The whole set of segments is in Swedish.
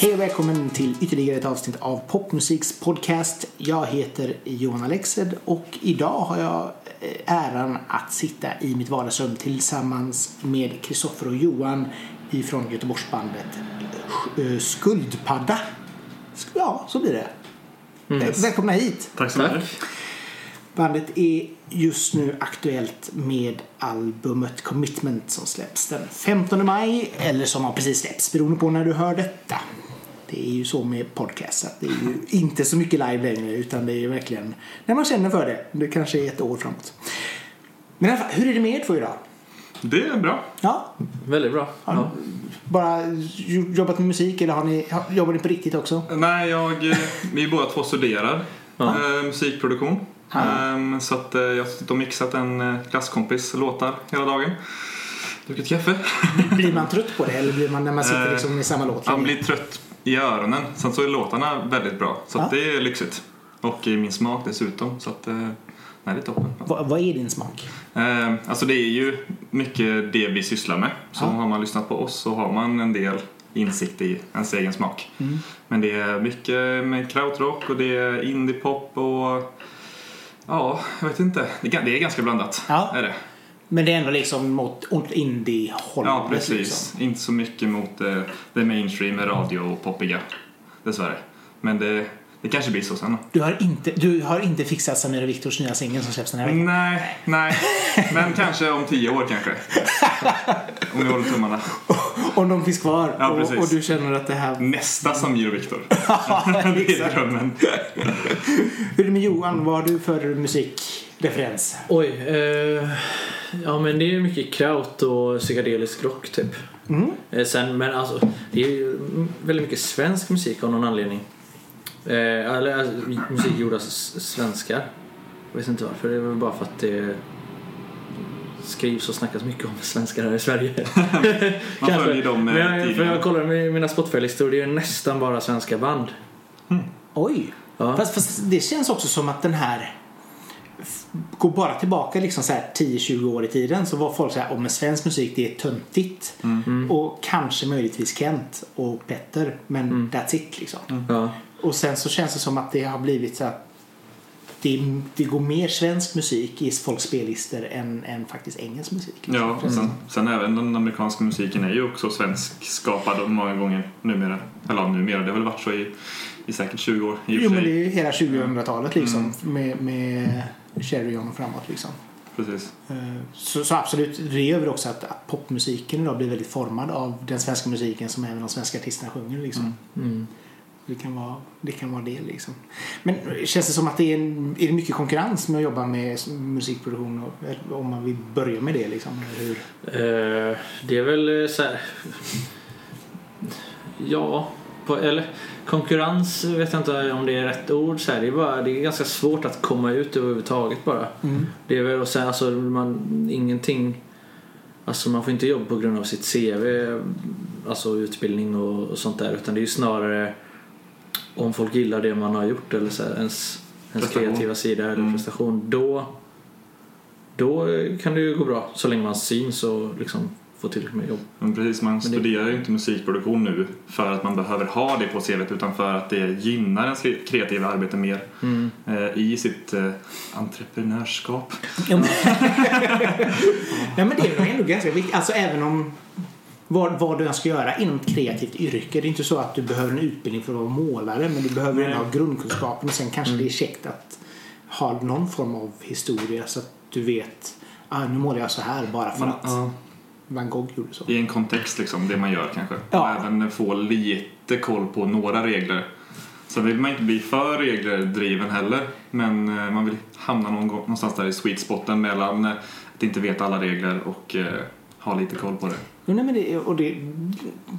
Hej och välkommen till ytterligare ett avsnitt av Popmusiks podcast. Jag heter Johan Alexed och idag har jag eh, äran att sitta i mitt vardagsrum tillsammans med Kristoffer och Johan ifrån Göteborgsbandet eh, Skuldpadda. Sk- Ja, så blir det. Eh, Välkomna hit! Tack så mycket. Bandet är just nu aktuellt med albumet Commitment som släpps den 15 maj eller som har precis släppts beroende på när du hör detta. Det är ju så med podcast att det är ju inte så mycket live längre utan det är ju verkligen när man känner för det. Det kanske är ett år framåt. Men i alla fall, hur är det med er två idag? Det är bra. Ja, Väldigt bra. Ja. bara jo- jobbat med musik eller har ni, har- jobbar ni på riktigt också? Nej, jag, eh, vi båda två studerar Ja. eh, musikproduktion. Ehm, så att eh, jag har suttit och mixat en eh, klasskompis låtar hela dagen. Druckit kaffe. Blir man trött på det eller blir man när man sitter Eh, liksom i samma låt? Han blir trött i öronen. Sen så är låtarna väldigt bra. Så Ja. det är lyxigt. Och i min smak dessutom. Så att, nej det är toppen. Vad, vad är din smak? Eh, alltså det är ju mycket det vi sysslar med. Så Ja. har man lyssnat på oss så har man en del insikt i ens egen smak. Mm. Men det är mycket med krautrock och det är indiepop och ja, jag vet inte. Det är, ganska blandat. Ja. Är det. Men det är ändå liksom mot indie-hållet. Ja, precis. Liksom. Inte så mycket mot eh, det mainstream radio och poppiga. Dessvärre. Men det, det kanske blir så sen då. Du, har inte, du har inte fixat Samir och Viktors nya singel som släpps den här veckan? Nej, nej. Men kanske om tio år kanske. Om vi håller tummarna. Om de finns kvar Ja, och, precis. och du känner att det här... Nästa Samir och Viktor. Det är drömmen. Hur är det med Johan? Vad har du för musikreferens? Oj. Eh, ja men det är mycket kraut och psykedelisk rock typ. Mm. Eh, sen, men alltså det är ju väldigt mycket svensk musik av någon anledning. Eh, eller alltså, musik gjord av svenskar. Jag vet inte varför. Det är väl bara för att det skrivs och snackas mycket om svenskar här i Sverige. Man följer dem Men med jag, för jag kollar med mina Spotify-listor det är nästan bara svenska band. Oj! Ja. Fast, fast det känns också som att den här... Går bara tillbaka liksom så här 10-20 år i tiden så var folk så här, om oh, svensk musik det är töntigt. Mm. Och kanske möjligtvis Kent och Petter, men that's it liksom. Ja. Och sen så känns det som att det har blivit så att det, det går mer svensk musik i folks spellistor än, än faktiskt engelsk musik. Ja, sen, sen även den amerikanska musiken är ju också svenskskapad många gånger numera. Eller numera, det har väl varit så i, i säkert 20 år i Jo men det är ju hela 2000-talet liksom Mm. med, med Cherry och framåt liksom. Precis. Eh, Så, så absolut, det gör väl också att, att popmusiken idag blir väldigt formad av den svenska musiken som även de svenska artisterna sjunger liksom. Mm. Det, kan vara, det kan vara det liksom. Men känns det som att det är, en, är det mycket konkurrens med att jobba med musikproduktion och, eller om man vill börja med det liksom? Hur? Eh, det är väl eh, så här. Ja, på, eller konkurrens vet jag inte om det är rätt ord. Så här. Det, är bara, det är ganska svårt att komma ut överhuvudtaget bara. Mm. Det är väl att säga, alltså man, ingenting. Alltså man får inte jobb på grund av sitt CV, alltså utbildning och, och sånt där. Utan det är ju snarare om folk gillar det man har gjort eller så här, ens, ens kreativa sida eller Mm. prestation. Då, då kan det ju gå bra så länge man syns och liksom får tillräckligt med jobb. Men precis, man det- studerar ju inte musikproduktion nu för att man behöver ha det på CVt utan för att det gynnar ens kreativa arbete mer Mm. eh, i sitt eh, entreprenörskap. Ja, men, ja, men det är nog ändå ganska viktigt. Alltså även om vad, vad du än ska göra inom ett kreativt yrke. Det är inte så att du behöver en utbildning för att vara målare men du behöver ändå ha grundkunskapen och sen kanske det är käckt att ha någon form av historia så att du vet ah, nu målar jag så här bara för att ja, Van Gogh gjorde så. I en kontext liksom, det man gör kanske. Ja. Och även få lite koll på några regler. Sen vill man inte bli för reglerdriven heller. Men eh, man vill hamna någon, någonstans där i sweet spoten mellan eh, att inte veta alla regler och eh, ha lite koll på det. Jo, nej, men det, och det,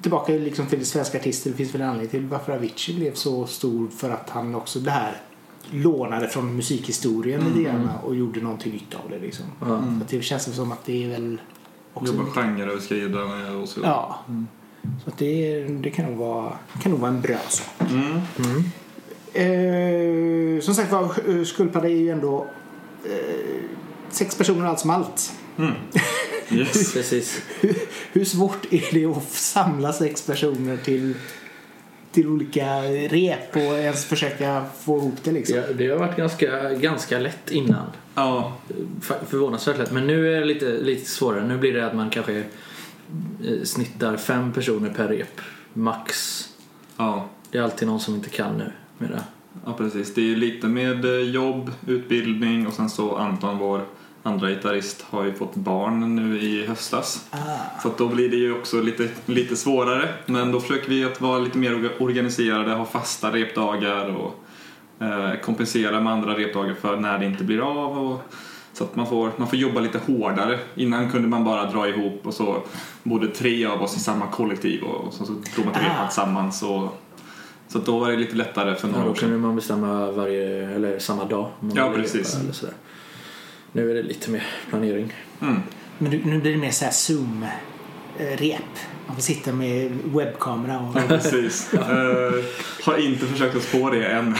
tillbaka liksom till svenska artister. Det finns väl en anledning till varför Avicii blev så stor för att han också det här lånade från musikhistorien lite grann och gjorde någonting nytt av det liksom. Ja. Så att det känns som att det är väl också... Jobba genreöverskridande och så. Ja. Så att det, det kan, nog vara, kan nog vara en bra sak. Mm. Eh, som sagt var, Skulpade är ju ändå eh, sex personer allt som allt. Yes. Precis. Hur, hur svårt är det att samla sex personer till, till olika rep och ens försöka få ihop det liksom? Ja, det har varit ganska, ganska lätt innan. Ja, För- Förvånansvärt lätt. Men nu är det lite, lite svårare. Nu blir det att man kanske eh, snittar fem personer per rep. Max. ja. Det är alltid någon som inte kan nu med det. Ja, precis. Det är ju lite med eh, jobb, utbildning och sen så Anton, vår andra gitarrist, har ju fått barn nu i höstas. Ah. Så att då blir det ju också lite, lite svårare. Men då försöker vi att vara lite mer orga- organiserade, ha fasta repdagar och eh, kompensera med andra repdagar för när det inte blir av. Och, så att man får, man får jobba lite hårdare. Innan kunde man bara dra ihop och så bodde tre av oss i samma kollektiv och, och så, så drog man till Ah. tillsammans. Och, så då var det lite lättare för Ja, några då år sedan. kunde man bestämma varje, eller samma dag. Ja, precis. Eller sådär. Nu är det lite mer planering. Mm. Men nu, nu blir det mer så här zoom-rep. Man får sitta med webbkamera och... Ja, precis. Eh, har inte försökt oss på det än.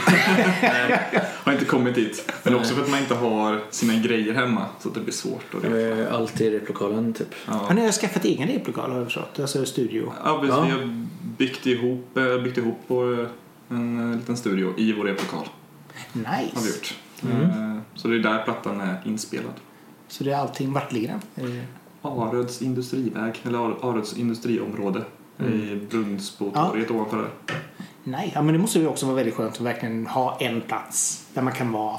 har inte kommit dit. Men också för att man inte har sina grejer hemma så att det blir svårt. Det. Eh, Allt i replokalen typ. Ja. Men ni har skaffat egen replokal har jag förstått. Alltså studio. Ja, precis. Ja. Vi har byggt ihop, eh, byggt ihop på en eh, liten studio i vår replokal. Har vi Nice. gjort. Mm. Eh, Så det är där plattan är inspelad. Så det är allting. Vart ligger den? Eh, Aröds industriväg, eller Ar- Aröds industriområde. Mm. I Brunnsbotorget ovanför där. Nej, ja, men det måste ju också vara väldigt skönt att verkligen ha en plats där man kan vara.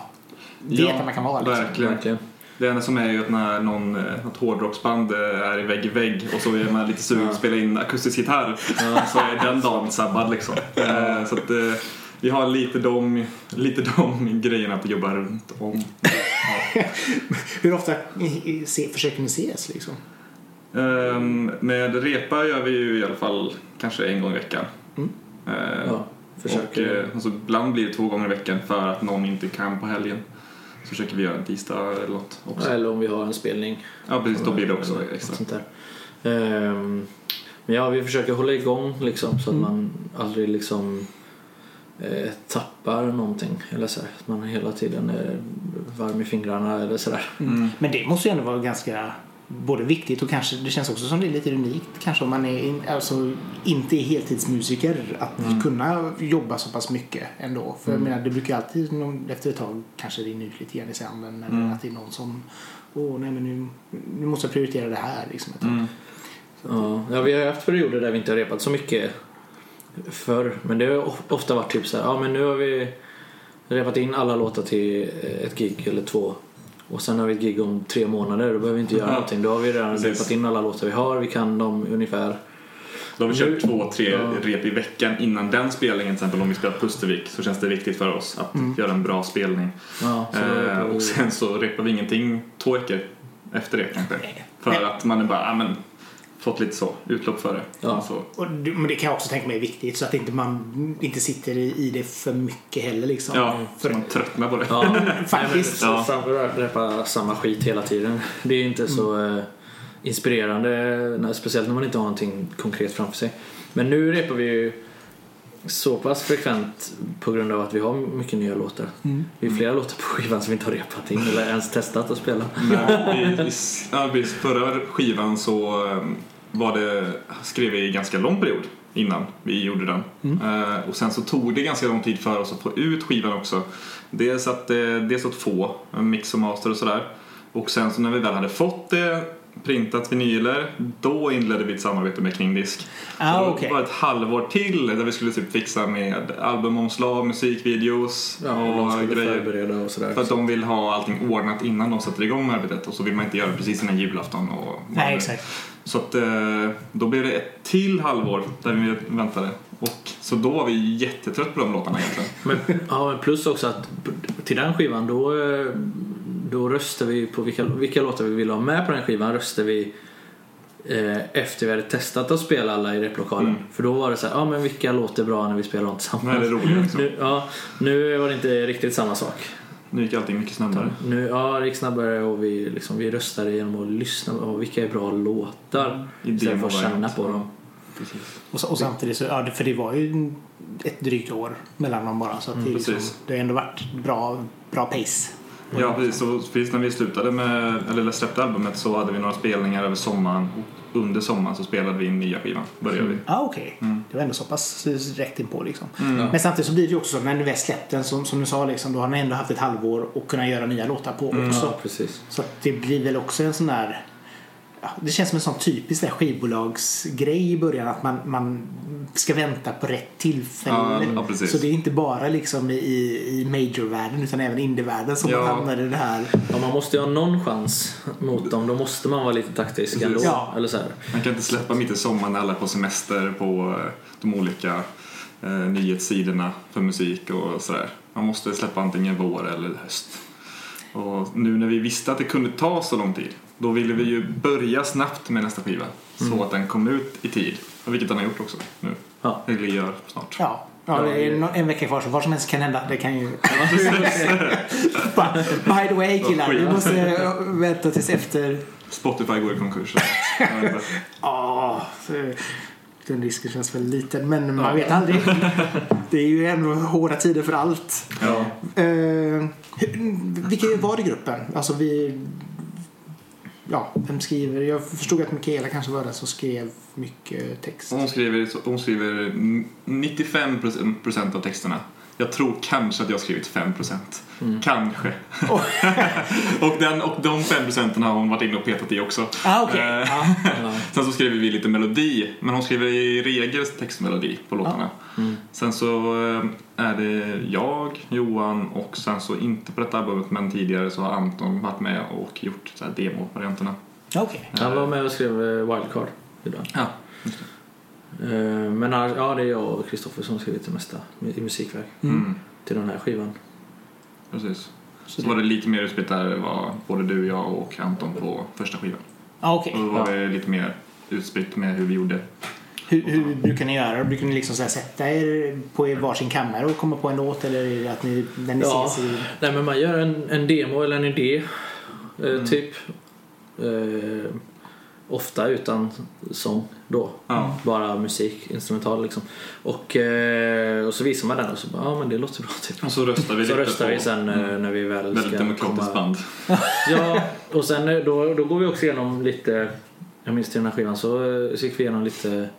Vet Ja, att man kan vara liksom. Verkligen. Verkligen. Det enda som är ju att när någon, eh, något hårdrocksband eh, är i vägg i vägg och så är man lite sugen på att spela in akustisk gitarr så är den dagen sabbad liksom. Så att vi har lite de, lite de grejerna att jobba runt om. Hur ofta se, försöker ni ses liksom? Ehm, Med repa gör vi ju i alla fall kanske en gång i veckan. Mm. Eh, Ja, och, försöker. eh, alltså, ibland blir det två gånger i veckan för att någon inte kan på helgen. Så försöker vi göra en tisdag eller något också. Eller om vi har en spelning. Ja precis, då blir det också extra. Sånt där. Ehm, men ja, vi försöker hålla igång liksom så att Mm. man aldrig liksom eh, tappar någonting. Eller så här, att man hela tiden är varm i fingrarna eller sådär. Mm. Men det måste ju ändå vara ganska både viktigt och kanske det känns också som det är lite unikt kanske om man är alltså, inte är heltidsmusiker att Mm. kunna jobba så pass mycket ändå. För Mm. jag menar det brukar alltid efter ett tag kanske rinna ut lite grann i sanden eller Mm. att det är någon som åh nej men nu, nu måste jag prioritera det här liksom. ett tag. Mm. Ja, ja, vi har haft perioder där vi inte har repat så mycket förr. Men det har of- ofta varit typ så här, ja men nu har vi repat in alla låtar till ett gig eller två. Och sen har vi ett gig om tre månader, då behöver vi inte göra Ja, någonting. Då har vi redan precis. repat in alla låtar vi har, vi kan dem ungefär. Då har vi kört två, tre Ja. rep i veckan innan den spelningen. Till exempel om vi spelar Pustervik så känns det viktigt för oss att Mm. göra en bra spelning. Ja, Eh, och sen så repar vi ingenting två veckor efter det kanske. För att man är bara, ja men, fått lite så, utlopp för det. Ja. Och det, men det kan jag också tänka mig är viktigt så att inte man inte sitter i, i det för mycket heller liksom. ja, för, så man tröttnar på det. Ja, Faktiskt. Nej, men, så framför repa samma skit hela tiden. Det är inte så eh, inspirerande, när, speciellt när man inte har någonting konkret framför sig. Men nu repar vi ju så pass frekvent på grund av att vi har mycket nya låtar. Mm. Det är flera låtar på skivan som vi inte har repat in eller ens testat att spela. Vi, ja, vi, förra skivan så um, var det, skrev vi i ganska lång period innan vi gjorde den. Eh, och sen så tog det ganska lång tid för oss att få ut skivan också. Dels att, eh, dels att få en mix och master och sådär. Och sen så när vi väl hade fått det printat vinyler, då inledde vi ett samarbete med Kringdisk. Ah, Så det var ett halvår till där vi skulle typ fixa med albumomslag, musikvideos Ja, och och grejer. och sådär. För att de vill ha allting ordnat innan de sätter igång med arbetet och så vill man inte göra det precis innan julafton. Och Nej, exakt. Så att eh, då blev det ett till halvår där vi väntade. Och, så då var vi jättetrött på de låtarna egentligen. Men, ja, men plus också att till den skivan då, eh, då röstar vi på vilka, vilka låtar vi vill ha med på den skivan röstar vi eh, efter vi hade testat att spela alla i replokalen. Mm. För då var det så här, ja men vilka låter bra när vi spelar dem Nu tillsammans. är det roligt liksom. Nu, ja, nu var det inte riktigt samma sak. Nu gick allting mycket snabbare. Nu, ja, det gick snabbare och vi, liksom, vi röstade genom att lyssna på vilka är bra låtar. I Istället för att känna på dem. Och, så- och samtidigt så, ja, det- för det var ju ett drygt år mellan dem bara så att det, är liksom, det har ändå varit bra, bra pace. Ja, precis. Så precis när vi slutade med, eller släppte albumet så hade vi några spelningar över sommaren och under sommaren så spelade vi in nya skivan. Började vi. Ja, okej. Det var ändå så pass rätt inpå liksom. Mm. Men samtidigt så blir det ju också så när du väl släppt den som, som du sa liksom, då har ni ändå haft ett halvår att kunna göra nya låtar på Mm. också. Ja, precis. Så att det blir väl också en sån där det känns som en sån typisk där skivbolagsgrej i början att man, man ska vänta på rätt tillfälle. Ja, ja, så det är inte bara liksom i, i major-världen utan även indie-världen som Ja. man hamnar i det här. Ja, man måste ju ha någon chans mot dem. Då måste man vara lite taktisk Precis. ändå. Ja. Eller så här. Man kan inte släppa mitt i sommaren när alla är på semester på eh, de olika eh, nyhetssidorna för musik och sådär. Man måste släppa antingen vår eller höst. Och nu när vi visste att det kunde ta så lång tid, då ville vi ju börja snabbt med nästa skiva. Så att den kom ut i tid. Och vilket den har gjort också nu. Ja. Eller gör snart. Ja, ja det är en vecka kvar så vad som helst kan hända. Det kan ju... By the way killar, vi måste vänta tills efter... Spotify går i konkurs. Ja, den risken känns väl liten men man vet aldrig. Det är ju ändå hårda tider för allt. ja. Uh, vilka var i gruppen? Alltså vi... Ja, vem skriver? Jag förstod att Mikaela kanske var den som skrev mycket text. Hon skriver, hon skriver 95% av texterna. Jag tror kanske att jag har skrivit 5%. Kanske. och, den, och de 5% har hon varit inne och petat i också. Ah, okej. Eh. Ja. Sen så skriver vi lite melodi, men hon skriver i regel textmelodi på låtarna. Mm. Sen så eh, är det jag, Johan och sen så inte på detta albumet men tidigare så har Anton varit med och gjort så här demo-varianterna. Okej. Han var med och skrev eh, Wildcard. ibland. Ja. Eh, Men ja, det är jag och Kristoffer som har skrivit det mesta i musikverk Mm. till den här skivan. Precis. Så Så var det lite mer utspritt där var både du, jag och Anton på första skivan. Ah, okej. Och då var Ja. det lite mer utspritt med hur vi gjorde. Hur, hur brukar ni göra? Brukar ni liksom så här sätta er på er varsin kammare och komma på en låt eller är det att ni, när ni Ja. ses i... Nej men man gör en, en demo eller en idé. Eh, Mm. Typ. Eh, ofta utan sång då. Ja. Bara musik, instrumental liksom. Och, eh, och så visar man den och så bara, ja men det låter bra typ. Och så röstar vi Så lite röstar på vi sen eh, när vi väl väldigt ska demokratiskt komma... band. Ja, och sen eh, då, då går vi också igenom lite, jag minns till den här skivan så, så gick vi igenom lite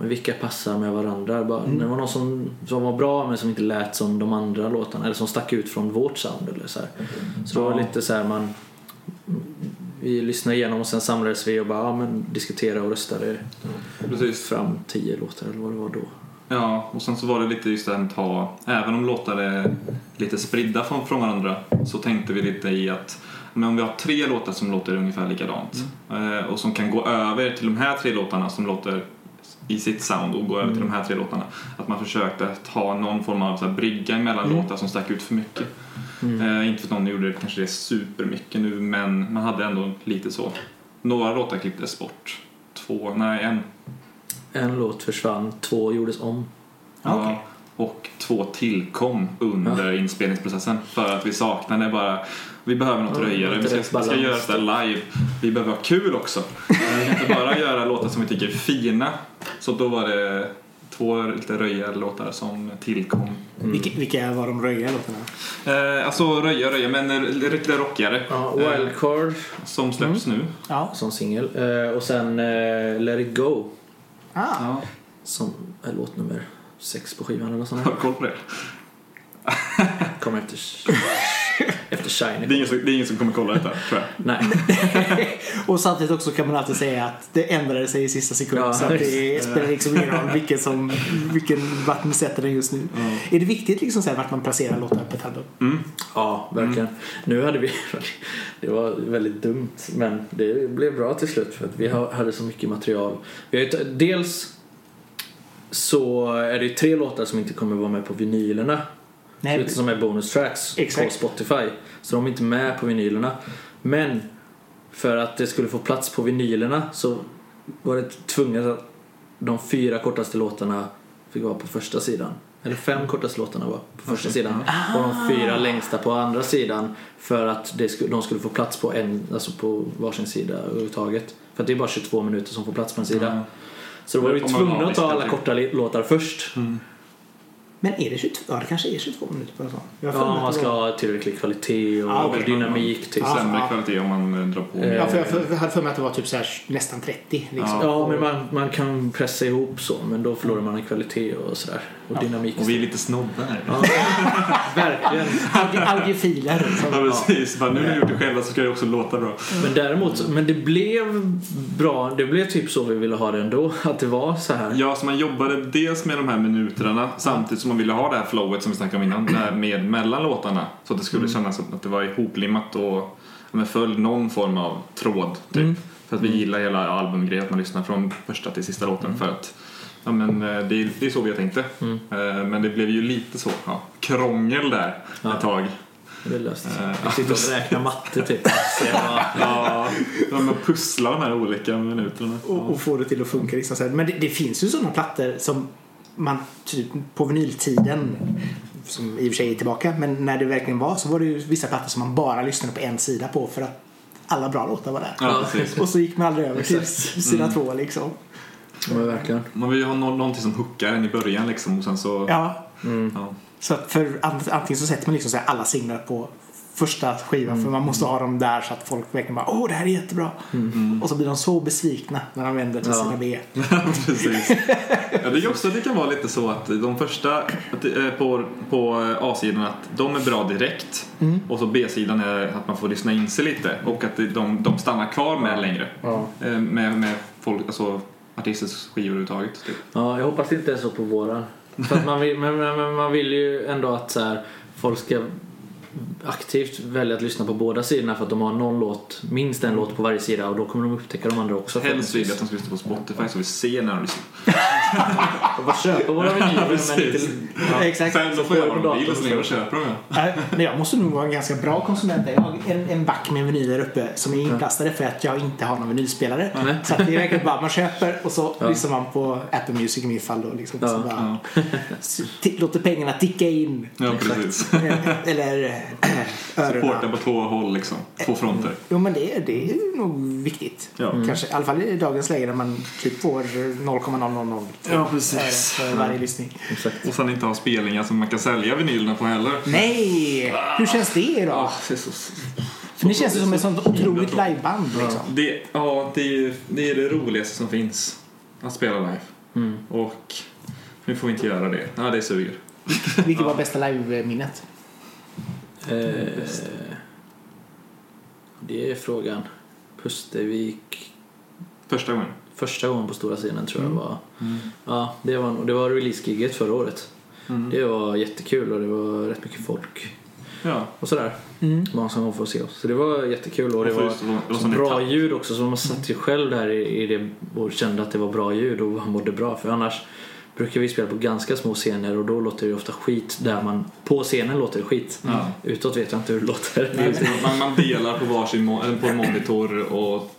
men vilka passar med varandra. Bara, Det var någon som, som var bra men som inte lät som de andra låtarna eller som stack ut från vårt sound eller så här. Så det var lite så här man vi lyssnade igenom och sen samlades vi och bara ja, men diskuterade och röstade Precis. fram tio låtar eller vad det var då. Ja, och sen så var det lite just det här med att ha, även om låtar är lite spridda från, från varandra så tänkte vi lite i att men om vi har tre låtar som låter ungefär likadant eh, och som kan gå över till de här tre låtarna som låter i sitt sound och gå över till de här tre låtarna. Att man försökte ha någon form av så här, brygga emellan låtar som stack ut för mycket. Eh, inte för att någon gjorde kanske det supermycket nu men man hade ändå lite så. Några låtar klipptes bort. Två, nej en. En låt försvann, två gjordes om. Ja. Ja, och två tillkom under inspelningsprocessen för att vi saknade bara vi behöver något Ja, röjare, vi ska, vi ska göra det live. Vi behöver ha kul också. Vi kan inte bara göra låtar som vi tycker är fina. Så då var det två lite röjarlåtar som tillkom. Vilka, vilka var de röjiga låtarna? Eh, alltså röja, röja, men eh, lite rockigare. Ja, Eh, Wildcard som släpps nu. Ja. som singel. Eh, och sen eh, Let It Go Ah. Ja, som är låt nummer sex på skivan eller något sånt. har du koll på det? Kommer efter, efter Shiny. Det är, ingen som, det är ingen som kommer kolla detta, tror jag. Nej. Och samtidigt också kan man alltid säga att det ändrade sig i sista sekund Ja, så att det spelar liksom ingen roll vilken som, vilken, vart man sätter den just nu. Är det viktigt liksom så här, vart man placerar låtar på album? Mm. Ja, verkligen. Nu hade vi... Det var väldigt dumt, men det blev bra till slut för att vi ha- hade så mycket material. Vi har dels så är det ju tre låtar som inte kommer vara med på vinylerna. Nej, Som är bonus tracks Exakt. på Spotify. Så de är inte med på vinylerna. Men för att det skulle få plats på vinylerna så var det tvunget att de fyra kortaste låtarna fick vara på första sidan. Eller fem kortaste låtarna var på första sidan. Och de fyra längsta på andra sidan. För att de skulle få plats på en, alltså på varsin sida överhuvudtaget. För att det är bara 22 minuter som får plats på en sida. Ja. Så då var vi tvungna att ta alla korta låtar först. Men är det 22? Ja, det kanske är 22 minuter på en sån. Ja, man ska ha tillräcklig kvalitet och Ja, okej. dynamik typ. Ja. Sämre kvalitet om man drar på. Eh, Ja, för jag för- jag hade för mig att det var typ så här nästan 30. Liksom. Ja, men man, man kan pressa ihop så, men då förlorar man i kvalitet och sådär. Och dynamik. Och vi är lite snobbar. Ja, verkligen. Alge- Algefiler. Ja, precis. Bara, nu när vi gjort det själva så ska det också låta bra. Men däremot, men det blev bra. Det blev typ så vi ville ha det ändå. Att det var så här. Ja, så man jobbade dels med de här minuterna samtidigt som man ville ha det här flowet som vi snackade om innan med mellan låtarna. Så att det skulle kännas som att det var ihoplimmat och men någon form av tråd. Typ. Mm. För att vi gillar hela albumgrejen, att man lyssnar från första till sista låten för att Ja men eh, det är, det är så vi tänkte. Mm. Eh, Men det blev ju lite så, ja, krångel där Ja. ett tag. Det är löst. Eh, Vi sitter och räknar matte typ. Vad- Ja, de att pussla de här olika minuterna. och, och få det till att funka. Liksom. så här. Men det, det finns ju sådana plattor som man typ på vinyltiden som i och för sig är tillbaka men när det verkligen var så var det ju vissa plattor som man bara lyssnade på en sida på för att alla bra låtar var där. Ja. Och så gick man aldrig över till sida Mm. två liksom. Ja, men verkligen. Man vill ju ha nå- någonting som hookar en i början liksom och sen så... Ja, Mm. Ja. så att för ant- antingen så sätter man liksom så här alla singlar på första skivan Mm. för man måste ha dem där så att folk verkligen bara åh det här är jättebra. Och så blir de så besvikna när de vänder till Ja. sina B. Precis. Ja, det är också det kan vara lite så att de första är på, på A-sidan att de är bra direkt Mm. och så B-sidan är att man får lyssna in sig lite och att de, de stannar kvar med längre. Ja. Eh, Med, med folk, alltså artisters skivor överhuvudtaget. Typ. ja, jag hoppas det inte är så på våran. För att man vill, men, men, men man vill ju ändå att så här, folk ska aktivt välja att lyssna på båda sidorna för att de har någon låt, minst en låt på varje sida och då kommer de upptäcka de andra också. Helst vill jag att de ska lyssna på Spotify så vi ser när de lyssnar. Och bara köpa våra vinyler men inte... Ja. Exakt. Sen så får jag vad de vill och så ner och köper dem. Ja. Jag måste nog vara en ganska bra konsument. Jag har en, en back med vinyler uppe som är inplastade för att jag inte har någon vinylspelare. Nej. Så att det är verkligen bara man köper och så Ja. lyssnar man på Apple Music i mitt fall då. Liksom, Ja, så bara, Ja. låter pengarna ticka in. ja, precis. Eller Supporta på två håll liksom. Två fronter. Jo men det, är- det är nog viktigt. Ja. Kanske, I alla fall i dagens läge när man typ får 0,000 Ja, precis. för varje lyssning. Exakt. Och sen inte ha spelningar som man kan sälja vinylerna på heller. Nej! Hur känns det då? Ja, det är så För det känns ju som ett sånt otroligt liveband liksom. Det, ja, det är, det är det roligaste som finns. Att spela live. Mm. Och nu får vi inte göra det. Ja, det suger. Vilket var bästa live-minnet? Eh, det är frågan. Pustervik. Första gången. Första gången på stora scenen tror jag Mm. var. Ja, det var, det var release-giget förra året. Mm. Det var jättekul och det var rätt mycket folk. Ja. Och sådär. Mm. Många som kom för att se oss. Så det var jättekul och det var just- det var- bra etapp. ljud också. Så man satt ju själv där i, i det och kände att det var bra ljud och man mådde bra. För annars brukar vi spela på ganska små scener och då låter det ju ofta skit där man... På scenen låter det skit. Ja. Utåt vet jag inte hur det låter. Nej, man, man delar på varsin på en monitor och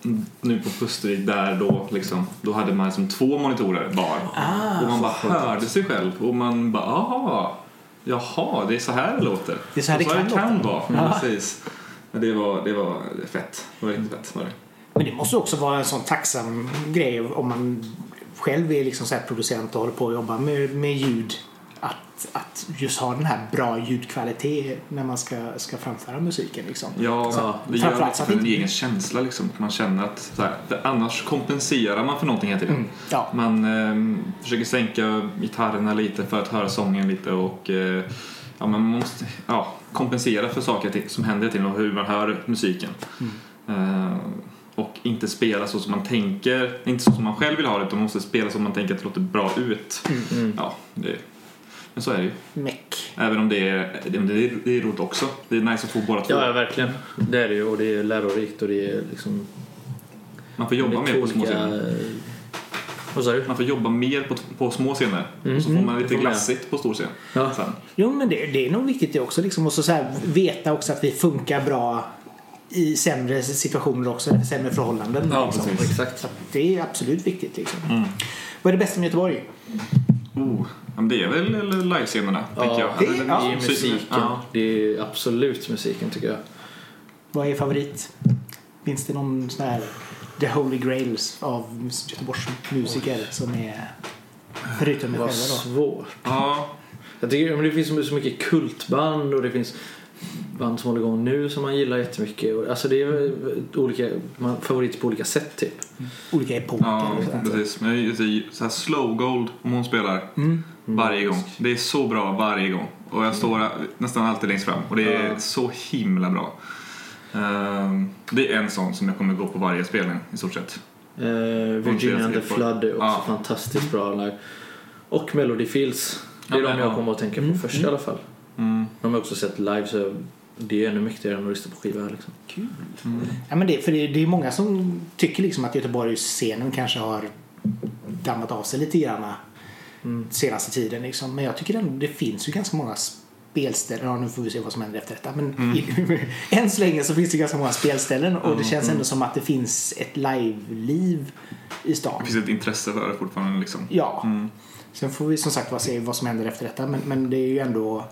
nu på Pustervik där då liksom, då hade man liksom två monitorer var. Ah, och man bara hörde sig själv och man bara aha, jaha, det är så här det låter. Det är så här det kan låta. vara. Ja. Precis. Men det var, det var fett. Det var riktigt fett var det. Men det måste också vara en sån tacksam grej om man själv är liksom så producent och håller på att jobba med, med ljud. Att, att just ha den här bra ljudkvalitet när man ska, ska framföra musiken. Liksom. Ja, Ja. det gör så att för en inte- egen känsla liksom. Man känner att så här, det, annars kompenserar man för någonting hela tiden. Mm. Ja. Man eh, försöker sänka gitarrerna lite för att höra sången lite och eh, ja, man måste ja, kompensera för saker som händer till och hur man hör musiken. Eh, och inte spela så som man tänker, inte så som man själv vill ha det utan man måste spela så som man tänker att det låter bra ut. Mm. Ja, det, men så är det ju. Meck. Även om det är, det är, det är roligt också. Det är nice att få båda två. Ja, verkligen. Det är det ju och det är lärorikt och det är liksom... Man får jobba mer på små scener. Vad sa du? Man får jobba mer på, på små scener. Mm. Och så får man Mm, lite man. glassigt på stor scen. Ja. Sen. Jo men det, det är nog viktigt det också. Liksom. Och så, så här, veta också att vi funkar bra i sämre situationer också. Eller sämre förhållanden. Ja, liksom. precis. Exakt. Så det är absolut viktigt. Liksom. Mm. Vad är det bästa med Göteborg? Oh, ja, det är väl livescenerna, tänker jag. det- Eller, ja. Det är musiken. Ja. Det är absolut musiken tycker jag. Vad är favorit? Finns det någon sån här The Holy Grails av Göteborgs musiker som är förutom mig Vad själva då? svårt. Ja, Jag tycker, men det finns så- så mycket kultband och det finns band som håller igång nu som man gillar jättemycket. Alltså det är olika, man, favoriter på olika sätt typ. Olika epoker Ja, precis. Men så här slow gold om hon spelar Mm. varje gång. Det är så bra varje gång. Och jag står nästan alltid längst fram och det är Ja. så himla bra. Ehm, det är en sån som jag kommer gå på varje spelning i stort sett. Eh, Virginia and the Flood är också Ja. fantastiskt bra live. Och Melody Fields. Det är Ja, de jag ja. kommer att tänka på Mm, först mm. i alla fall. Mm. De har jag också sett live så det är ännu mäktigare än att lyssna på skiva. Liksom. Kul. Ja, men det, för det, det är många som tycker liksom att Göteborgsscenen kanske har dammat av sig lite grann Mm. senaste tiden. Liksom. Men jag tycker ändå det finns ju ganska många spelställen. Ja, nu får vi se vad som händer efter detta. Men i, än så länge så finns det ganska många spelställen och det känns ändå som att det finns ett live-liv i stan. Det finns ett intresse för det fortfarande liksom. Ja. Mm. Sen får vi som sagt vad se vad som händer efter detta. Men, men det är ju ändå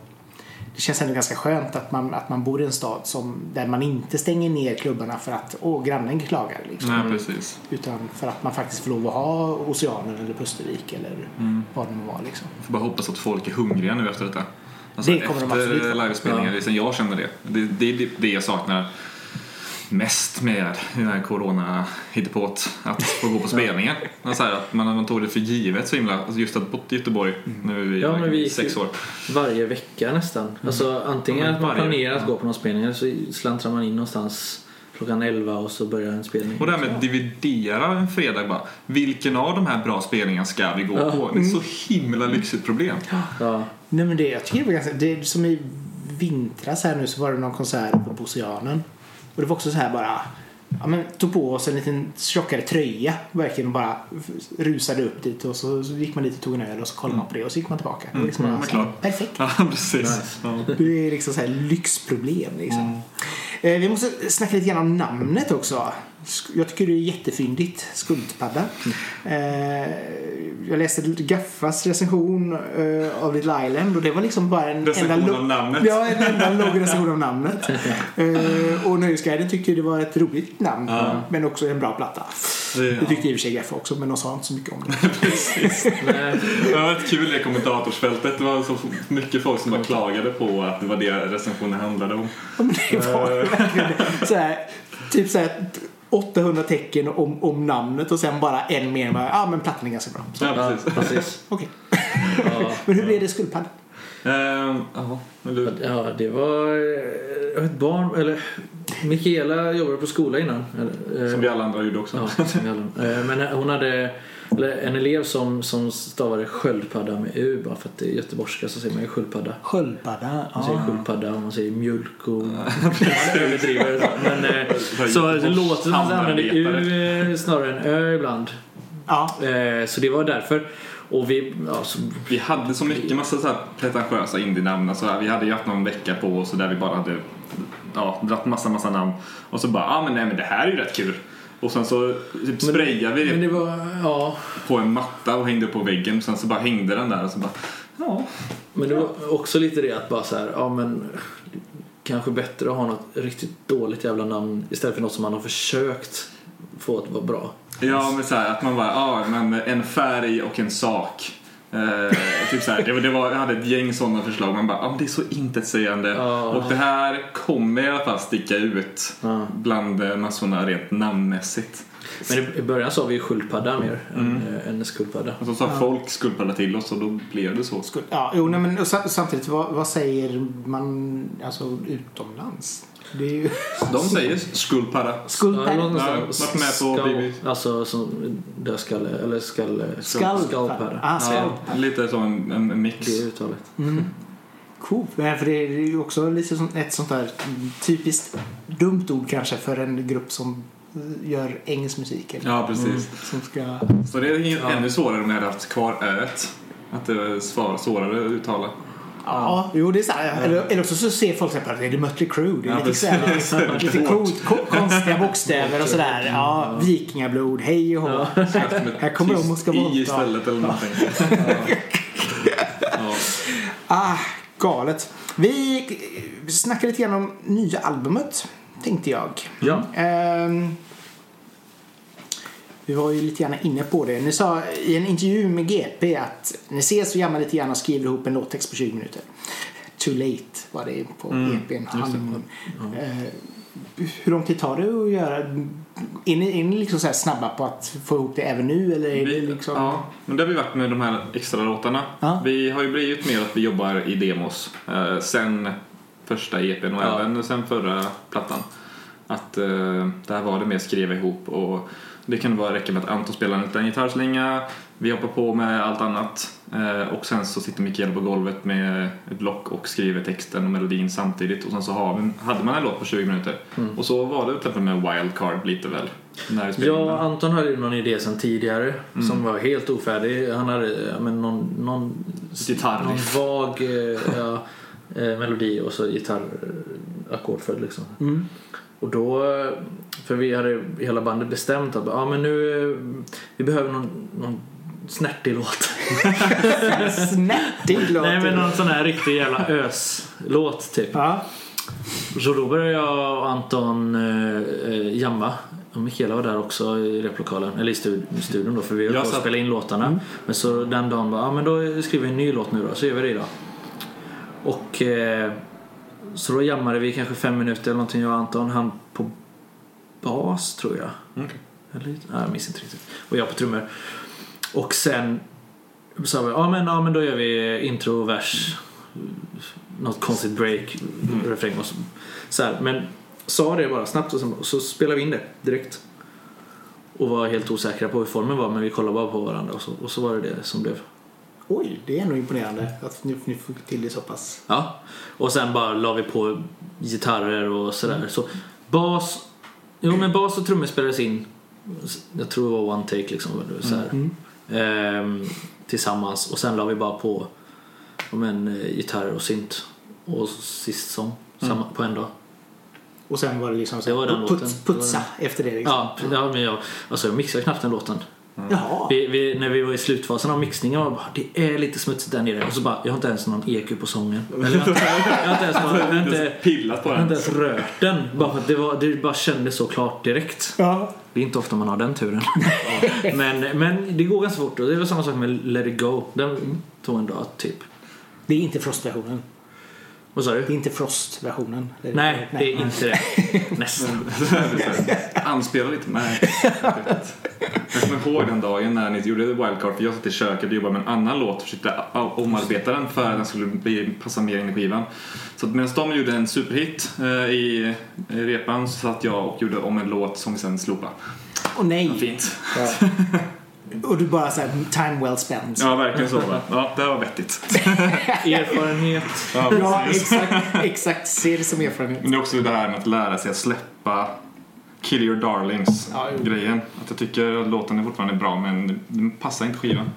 det känns ändå ganska skönt att man, att man bor i en stad som, där man inte stänger ner klubbarna för att åh, grannen klagar. Liksom. Nej, precis. Utan för att man faktiskt får lov att ha Oceanen eller Pustervik eller Mm. vad det nu var. Liksom. Jag får bara hoppas att folk är hungriga nu efter detta. Alltså, Det kommer de efter vara. livespelningar, Ja. det sen jag känner det. Det, det är det- det jag saknar mest med den här corona hittepåt att få gå på spelningar. Alltså här, att man, man tog det för givet så himla, alltså just att bott i Göteborg nu i Ja, men vi gick sex år. Varje vecka nästan. Alltså antingen Ja, men att man planerar att gå på någon spelning eller så slantrar man in någonstans klockan 11 och så börjar en spelning. Och det här med att dividera en fredag bara. Vilken av de här bra spelningarna ska vi gå Ja. på? Det är så himla lyxigt problem. Ja. Nej men det, jag tycker det var ganska, det är som i vintras här nu så var det någon konsert på Oceanen. Och det var också så här bara, ja men tog på oss en liten tjockare tröja verkligen bara rusade upp dit och så, så gick man dit och tog en öl och så kollade man på det och så gick man tillbaka. Var liksom Mm, här, perfekt. Ja, precis. Nice. Ja. Det är liksom så här lyxproblem liksom. Mm. Eh, vi måste snacka lite grann om namnet också. Jag tycker det är jättefyndigt. Skultpadda. Eh, jag läste Gaffas recension eh, av Little Island och det var liksom bara en Recension enda av namnet. Ja, en enda låg recension av namnet. Eh, och Nöjesguiden tyckte det var ett roligt namn. Ja. Men också en bra platta. Det- Det tyckte i och för sig Gaffa också men de sa inte så mycket om det. Nej, Det var ett kul i kommentatorsfältet. Det var så mycket folk som bara klagade på att det var det recensionen handlade om. Ja, men det var verkligen det. så här, typ så här 800 tecken om, om namnet och sen bara en mer Ja, ah, men plattan är ganska bra. Så, Ja, precis. precis. Okej. Ja. Men hur blev det skuldpadda? Ehm, Jaha, men du. Ja, det var eh, ett barn, eller Mikaela jobbade på skola innan. Eh, Som vi alla andra gjorde också. Ja, som vi alla. Eh, Men hon hade eller en elev som, som stavade sköldpadda med U bara för att det är göteborgska så säger man ju sköldpadda. Sköldpadda. Man säger Ja. sköldpadda och man säger mjölk och man överdriver. så. Men eh, så det låter som att man använder U snarare än Ö ibland. ja. Eh, Så det var därför. Och vi, ja, så, Vi hade så mycket massa så här pretentiösa indie-namn. Alltså, vi hade ju haft någon vecka på oss där vi bara hade ja, dratt massa, massa namn. Och så bara, ja ah, men nej men det här är ju rätt kul. Och sen så typ sprayade vi det det var, ja. på en matta och hängde på väggen. Sen så bara hängde den där och så bara, ja. Men det var också lite det att bara så här, ja men kanske bättre att ha något riktigt dåligt jävla namn istället för något som man har försökt få att vara bra. Ja men så här, att man bara, ja men en färg och en sak. Eh, typ så här, det, det var, jag hade ett gäng sådana förslag. Man bara, men det är så intetsägande. Ja. Och det här kommer i alla fall sticka ut Ja. bland eh, massorna rent namnmässigt. Men i- början sa vi ju sköldpadda mer än, äh, än sköldpadda. Och så sa folk skuldpadda till oss och då blev det så. Skuld, ja, jo, nej, men samtidigt, vad, vad säger man alltså, utomlands? Det är ju De säger skuldpadda. Ja, skuldpadda. något Ja, varit med på BB. Alltså som dödskalle eller skalle. Skallpadda. Skallpadda. Ah, Ja, skallpadda. lite så en, en mix. Det är uttalet. Mm. Coolt. Nej, för det är ju också lite som ett sånt där typiskt dumt ord kanske för en grupp som gör engelsk musik. Eller, Ja, precis. Som ska... Så det är Ja. ännu svårare om ni hade haft kvar öet. Att det är svår, svårare att uttala. Ja, jo det är sant. Eller, eller också så ser folk att det är Mötley Crüe. Det är Ja, lite, såhär, lite coolt, ko- konstiga bokstäver och sådär. Ja, vikingablod, hej och hå. Här kommer de och ska I våldta. istället eller någonting. Ja. Ah, galet. Vi snackar lite grann om nya albumet, tänkte jag. Ja. Ehm, Vi var ju lite grann inne på det. Ni sa i en intervju med GP att ni ses och jammar lite grann och skriver ihop en låttext på 20 minuter. Too late var det på Mm, EPn. Honeymoon. Eh, hur lång tid tar det att göra? Är ni, är ni liksom så här snabba på att få ihop det även nu? Eller är det Vi, liksom... Ja, men det har vi varit med de här extra låtarna. Ja. Vi har ju blivit mer att vi jobbar i demos eh, sen första EPn och Ja. även sen förra plattan. Att eh, där var det mer skriva ihop och det kan bara räcka med att Anton spelar en liten gitarrslinga, vi hoppar på med allt annat eh, och sen så sitter Mikael på golvet med ett block och skriver texten och melodin samtidigt och sen så har hade man en låt på 20 minuter. Och så var det till exempel med Wildcard lite väl. Ja. Anton hade ju någon idé sen tidigare som var helt ofärdig. Han hade men någon, någon, någon vag eh, ja, eh, melodi och så gitarrackord liksom. Mm. Och då, eh, för vi hade hela bandet bestämt att ja, men nu, eh, vi behöver någon, någon snärtig låt. Snärtig låt. Nej men någon sån här riktig jävla ös-låt typ. Ja. Så då började jag och Anton eh, eh, jamma. Och Mikaela var där också i replokalen, eller i stud- i studion då för vi höll på att spela in låtarna. Men så den dagen bara, ja men då skriver vi en ny låt nu då, så gör vi det idag. Och eh, så då jammade vi kanske fem minuter eller någonting jag och Anton. Han på bas tror jag. Okej. Eller, nej, jag minns inte riktigt. Och jag på trummor. Och sen sa vi, ja men, ja men då gör vi intro, vers, något konstigt break, refräng och så. så här. Men sa det bara snabbt och sen, så spelade vi in det direkt. Och var helt osäkra på hur formen var men vi kollade bara på varandra och så, och så var det det som blev. Oj, det är ändå imponerande att ni, ni får till det så pass. Ja. Och sen bara la vi på gitarrer och sådär. Så bas, jo men bas och trummor spelades in. Jag tror det var one take liksom. Så. Mm. Ehm, tillsammans och sen la vi bara på om en eh, gitarr och synt och sist sång samma, på en dag. Och sen var det liksom så Det var den puts, låten. putsa efter det liksom. Ja, ja men jag, alltså jag mixade knappt den låten. Jaha. Vi, vi, när vi var i slutfasen av mixningen var det bara det är lite smutsigt där nere och så bara jag har inte ens någon EQ på sången. Eller, jag, har inte- jag har inte ens, jag har inte, pillat på jag har den. inte ens rört den. Bara för att det, var, det bara kändes så klart direkt. Ja. Det är inte ofta man har den turen. men, men det går ganska fort och det var samma sak med Let it go. Den tog en dag typ. Det är inte Frost-versionen. Vad sa Det du? är inte Frost-versionen. Det är- Nej, det är inte det. Nästan. Anspela lite? Nej. Jag kommer ihåg den dagen när ni gjorde Wildcard för jag satt i köket och jobbade med en annan låt och försökte omarbeta den för att den skulle bli, passa mer in i skivan. Så att medan de gjorde en superhit eh, i repan så satt jag och gjorde om en låt som vi sen slopade. Åh nej. Fint. Och du bara såhär, time well spent. Ja, verkligen så. Va? Ja, det var vettigt. Erfarenhet. Ja, exakt. Exakt. Se det som erfarenhet. Men det är också det här med att lära sig att släppa Kill your darlings Ja. Att jag tycker att låten är fortfarande bra men den passar inte skivan.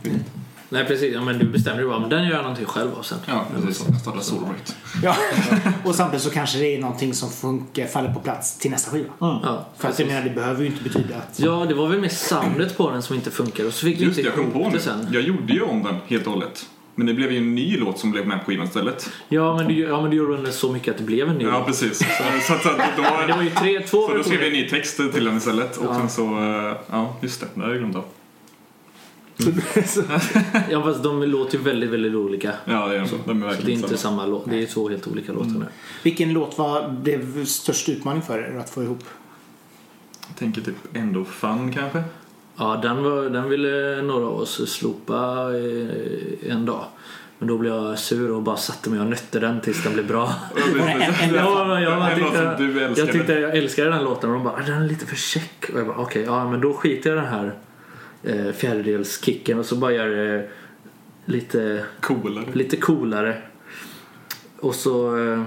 Nej precis, ja, men du bestämde ju bara men den gör jag någonting själv av sen. Ja, precis. Jag startar Solbright. Ja. Och samtidigt så kanske det är någonting som funkar, faller på plats till nästa skiva. Ja, För att jag menar, det behöver ju inte betyda att... ja, det var väl med soundet på den som inte funkade och så fick vi Just det, inte jag kom på nu. det sen. Jag gjorde ju om den helt och hållet. Men det blev ju en ny låt som blev med på skivan istället. Ja men, du, ja, men du gjorde den så mycket att det blev en ny. Ja, precis. Så, så, att- så, då, det var ju tre, två så då skrev jag en ny text till den istället. Och Ja. sen så, eh, ja just det, det har jag glömt av. Ja fast de låter ju väldigt, väldigt olika. Ja, det är de. De är Så det är verkligen inte samma. samma låt. Det är två helt olika låtar nu. Vilken låt var blev störst utmaning för er att få ihop? Jag tänker typ ändå fun kanske. Ja, den, var, den ville några av oss slopa eh, en dag. Men då blev jag sur och bara satte mig och nötte den tills den blev bra. Ja, jag, tyckte, jag älskade. tyckte jag älskade den låten och de bara "Ah, den är lite för check. Och jag bara okej, ja men då skiter jag i den här eh, fjärdedelskicken och så bara gör det lite, Coolare. lite coolare. Och så eh,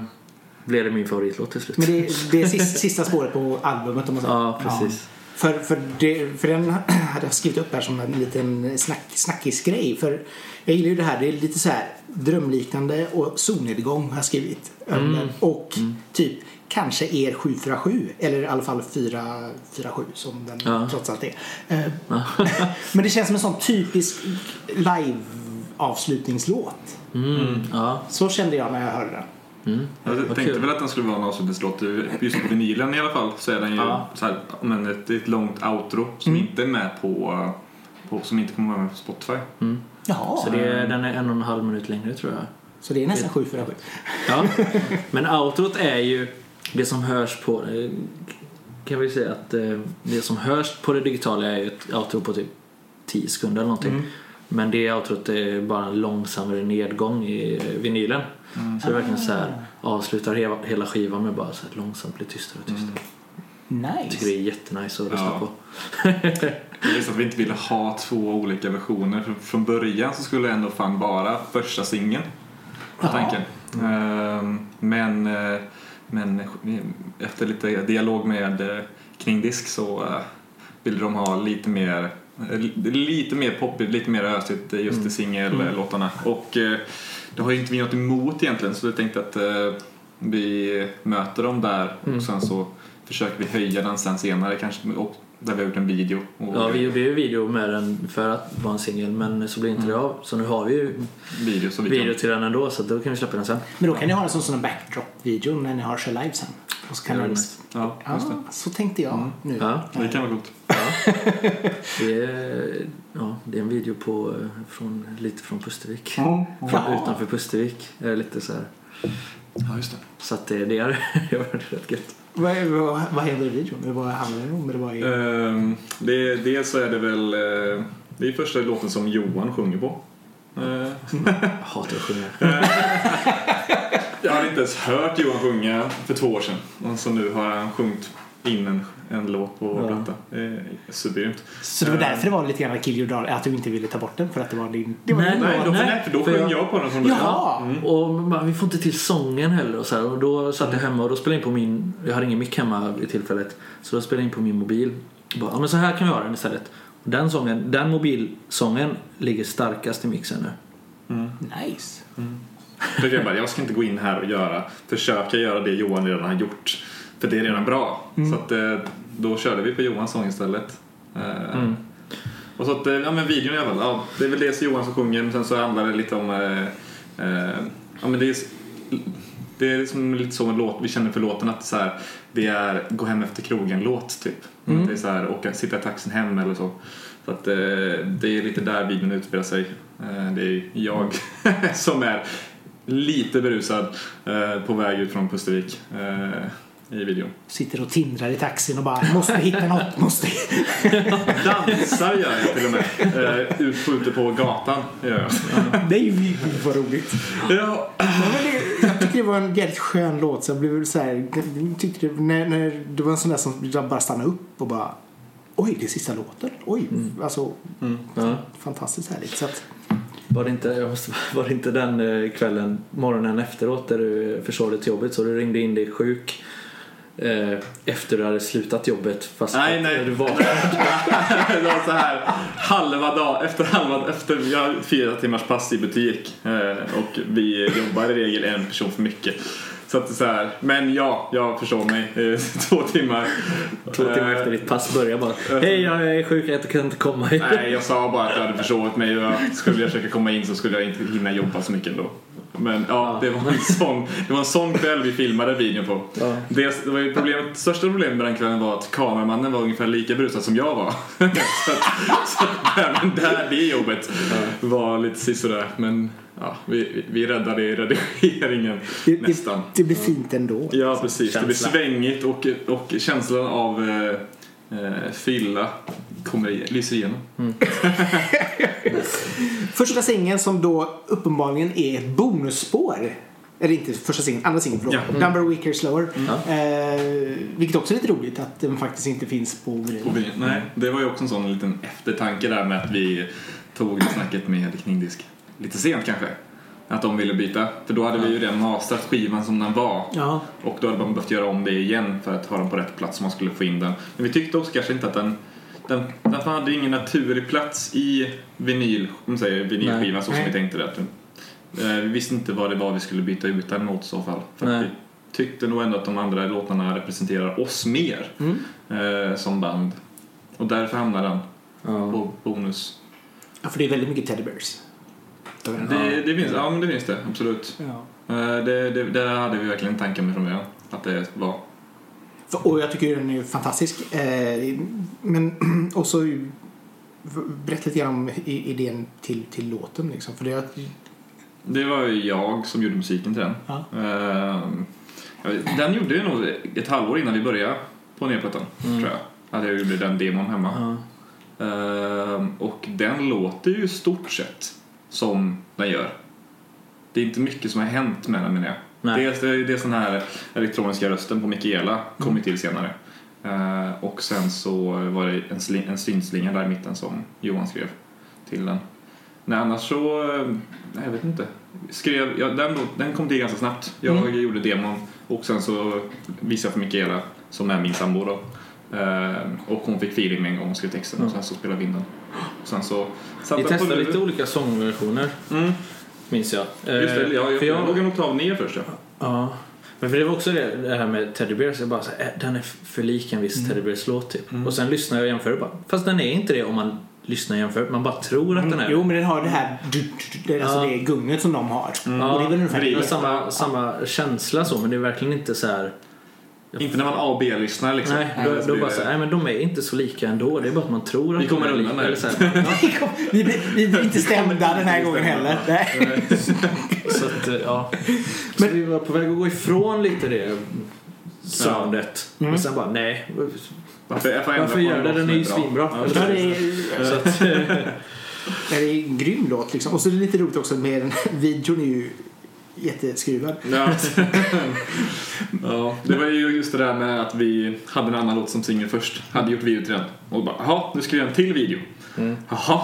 blev det min favoritlåt till slut. Men det, är- det är sista, sista spåret på albumet om man säger. Ja, precis. För, för, det, för den hade jag skrivit upp här som en liten snack, snackisgrej. För jag gillar ju det här, det är lite så här drömliknande och solnedgång har jag skrivit. den. Och typ kanske er 747 eller i alla fall 447 som den Ja. trots allt är. Eh, Men det känns som en sån typisk live avslutningslåt. Mm, ja. Så kände jag när jag hörde den. Mm. Jag tänkte kul. väl att den skulle vara en avslutningslåt. Just på vinylen i alla fall så är den ju Ja. så här, men ett, ett långt outro som Mm. inte är med på, på som inte kommer vara med på Spotify. Mm. Jaha, Så det är, den är en och en halv minut längre tror jag. så det är nästan 747. Ja. Men outrot är ju det som hörs på... eh, Kan vi säga att eh, det som hörs på det digitala är ju ett outro på typ 10 sekunder eller någonting. Mm. Men det outrot är bara en långsammare nedgång i eh, vinylen. Så det är verkligen så här avslutar hela, skivan med bara så här långsamt blir tystare och tystare. Jag tycker det Nice. är jättenice att lyssna Ja. på. Det är så att vi inte ville ha två olika versioner. Från början så skulle ändå fan bara första singeln tanken. Ehm, Men, men efter lite dialog med eh, Kningdisk så eh, ville de ha lite mer eh, lite mer poppigt, lite mer ösigt just i singellåtarna. Och eh, det har ju inte vi något emot egentligen så jag tänkte att vi möter dem där Mm. och sen så försöker vi höja den sen senare kanske och där vi har gjort en video. Och Ja, vi gjorde ju video med den för att vara en singel men så blev inte det av. Så nu har vi ju video så vi video kan... till den ändå så då kan vi släppa den sen. Men då kan ni ha en sån sån backdrop-video när ni har kör live sen. Och så kan Ja, ni... Ja, just det. Ja, så tänkte jag nu. Ja. Det kan vara coolt. Det är, ja, det är en video på, eh, från, lite från Pustervik. Ja. Från, utanför Pustervik. Lite så här. Ja, just det. Så att det, det är det har varit rätt gött. Vad, vad, vad händer i videon? Vad handlar det om? Eller vad är... Ehm, det, dels så är det väl... eh, det är första låten som Johan sjunger på. Eh, Jag hatar att sjunga. jag hade inte ens hört Johan sjunga för två år sedan. Så nu har han sjungit in en, en låt på Ja. platta. Supergrymt. Så det var därför det var lite grann Kill Your Darling, att du inte ville ta bort den för att det var din... Det var Nej, din Nej, då, nej, för då sjöng jag- jag på den början. Jaha! Mm. Och man, vi får inte till sången heller och så här. Och då satt jag hemma och då spelade jag in på min, jag hade ingen mick hemma vid tillfället. Så då spelade jag in på min mobil. Och Bara, ja men så här kan vi ha den istället. Och den sången, den mobilsången ligger starkast i mixen nu. Mm. Nice. Då jag, bara, jag ska inte gå in här och göra, försöka göra det Johan redan har gjort. För det är redan bra. Så att, eh, då körde vi på Johans sång istället. Eh, Mm. Och så att, eh, ja men videon i alla fall. Ja, det är väl dels Johan som sjunger, men sen så handlar det lite om... Eh, ja men det är, det är liksom lite så en låt, vi känner för låten att så här, det är gå hem efter krogen-låt typ. Mm. Det är så här, åka, sitta i taxin hem eller så. Så att eh, det är lite där videon utspelar sig. Eh, det är jag som är lite berusad på väg ut från Pustervik i videon. Sitter och tindrar i taxin och bara måste hitta något, måste... Dansar gör jag till och med. Eh, ut, ute på gatan gör jag. Det är ju vad roligt. Ja, det, jag tycker det var en jävligt skön låt så jag blev så här, tyckte det, när, när, det var en sån där som bara stannade upp och bara Oj, det är sista låten. Oj, alltså Ja. fantastiskt härligt. Så att, Var det inte, jag måste, var det inte den eh, kvällen, morgonen efteråt där du försov dig till jobbet så du ringde in dig sjuk eh, efter du hade slutat jobbet fast Nej, nej. du var det var så här halva dag efter halva efter jag har fyra timmars pass i butik eh, och vi jobbar i regel en person för mycket. Så att det är så här, men ja, jag förstår mig. Eh, två timmar. två timmar Eh, efter ditt pass började bara Hej jag är sjuk, jag kan inte komma. Nej, jag sa bara att jag hade försovit mig och skulle jag försöka komma in så skulle jag inte hinna jobba så mycket ändå. Men ja, det var en sån, det var en sån kväll vi filmade videon på. Ja. Det, var ju problemet, största problemet med den kvällen var att kameramannen var ungefär lika brusad som jag var. så att, så även där, det jobbet var lite sisådär. Men ja, vi, vi- räddade redigeringen det, nästan. det, det blir fint ändå. Ja, precis. Det blir Känsla. svängigt och, och känslan av eh, eh, fylla kommer lyser igenom. Första singeln som då uppenbarligen är ett bonusspår. Eller inte första singeln, andra singeln förlåt. Ja. Number Weaker Slower. Ja. Eh, vilket också är lite roligt att den faktiskt inte finns på vinyl. Nej, det var ju också en sån liten eftertanke där med att vi tog snacket med Kningdisk lite sent kanske. Att de ville byta. För då hade vi ju redan mastrat skivan som den var. Ja. Och då hade man behövt göra om det igen för att ha den på rätt plats så man skulle få in den. Men vi tyckte också kanske inte att den den, den hade ingen naturlig plats i vinyl, om säger vinylskivan Nej. så som Nej. vi tänkte det. Eh, vi visste inte vad det var vi skulle byta ut den mot i så fall. För vi tyckte nog ändå att de andra låtarna representerar oss mer Mm. eh, som band. Och därför hamnar den Ja. på bonus. ja, för det är väldigt mycket Teddy Bears. Det, det finns, ja men det finns det, absolut. Ja. Eh, Det, det, det hade vi verkligen en tanke med från början. Att det var. Och jag tycker den är fantastisk. Eh, Men också berätta lite grann om idén till, till låten liksom. För det Det var ju jag som gjorde musiken till den. Ja. Eh, Den gjorde jag nog ett halvår innan vi började på nya plattan, tror jag. Att jag gjorde den demon hemma. Ja. Och den låter ju stort sett som den gör. Det är inte mycket som har hänt med den menar jag. Nej. Dels det, är sån här elektroniska rösten på Mikaela kom ju till senare. Ehm, och sen så var det en, sling, en syntslinga där i mitten som Johan skrev till den. Nej annars så, eh, nej, jag vet inte. Skrev, ja, den, den kom till ganska snabbt. Jag gjorde demon och sen så visade jag för Mikaela som är min sambo då. Ehm, och hon fick feeling med en gång och skrev texten och sen så spelade vi in den. Sen så Vi testade lite olika sångversioner, Mm, minns jag. just det, Eh, jag, jag, för jag jag, vågade nog ta av ner först ja. ja. Men för det var också det, det här med Teddy Bears. Jag bara så här, eh, den är för lik en viss Teddy Bears låt typ. Och sen lyssnar jag och jämför och bara, fast den är inte det om man lyssnar och jämför. Man bara tror att den är jo, men den har det här du, du, du, alltså Ja. det gunget som de har. Ja, Och det är väl ungefär det samma, samma känsla så, men det är verkligen inte så här. Inte när man A och B-lyssnar liksom. Nej, Alltså, då, det då är- bara så nej men de är inte så lika ändå. Det är bara att man tror att Vi kommer de är undan lika. där. Eller så här, vi, blir, vi blir inte stämda den här gången heller. Nej. Så att, eh, ja. Men vi var på väg att gå ifrån lite det soundet. Men sen bara, nej. Varför, Varför gör det? Den är ju bra. svinbra. Ja, Ja, det, är, Så att, eh, det är en grym låt liksom. Och så är det lite roligt också med den videon är ju jätteskruvad. Ja. ja, det var ju just det där med att vi hade en annan låt som singel först. Hade gjort video till den. Och bara, jaha, nu ska vi göra en till video. Jaha,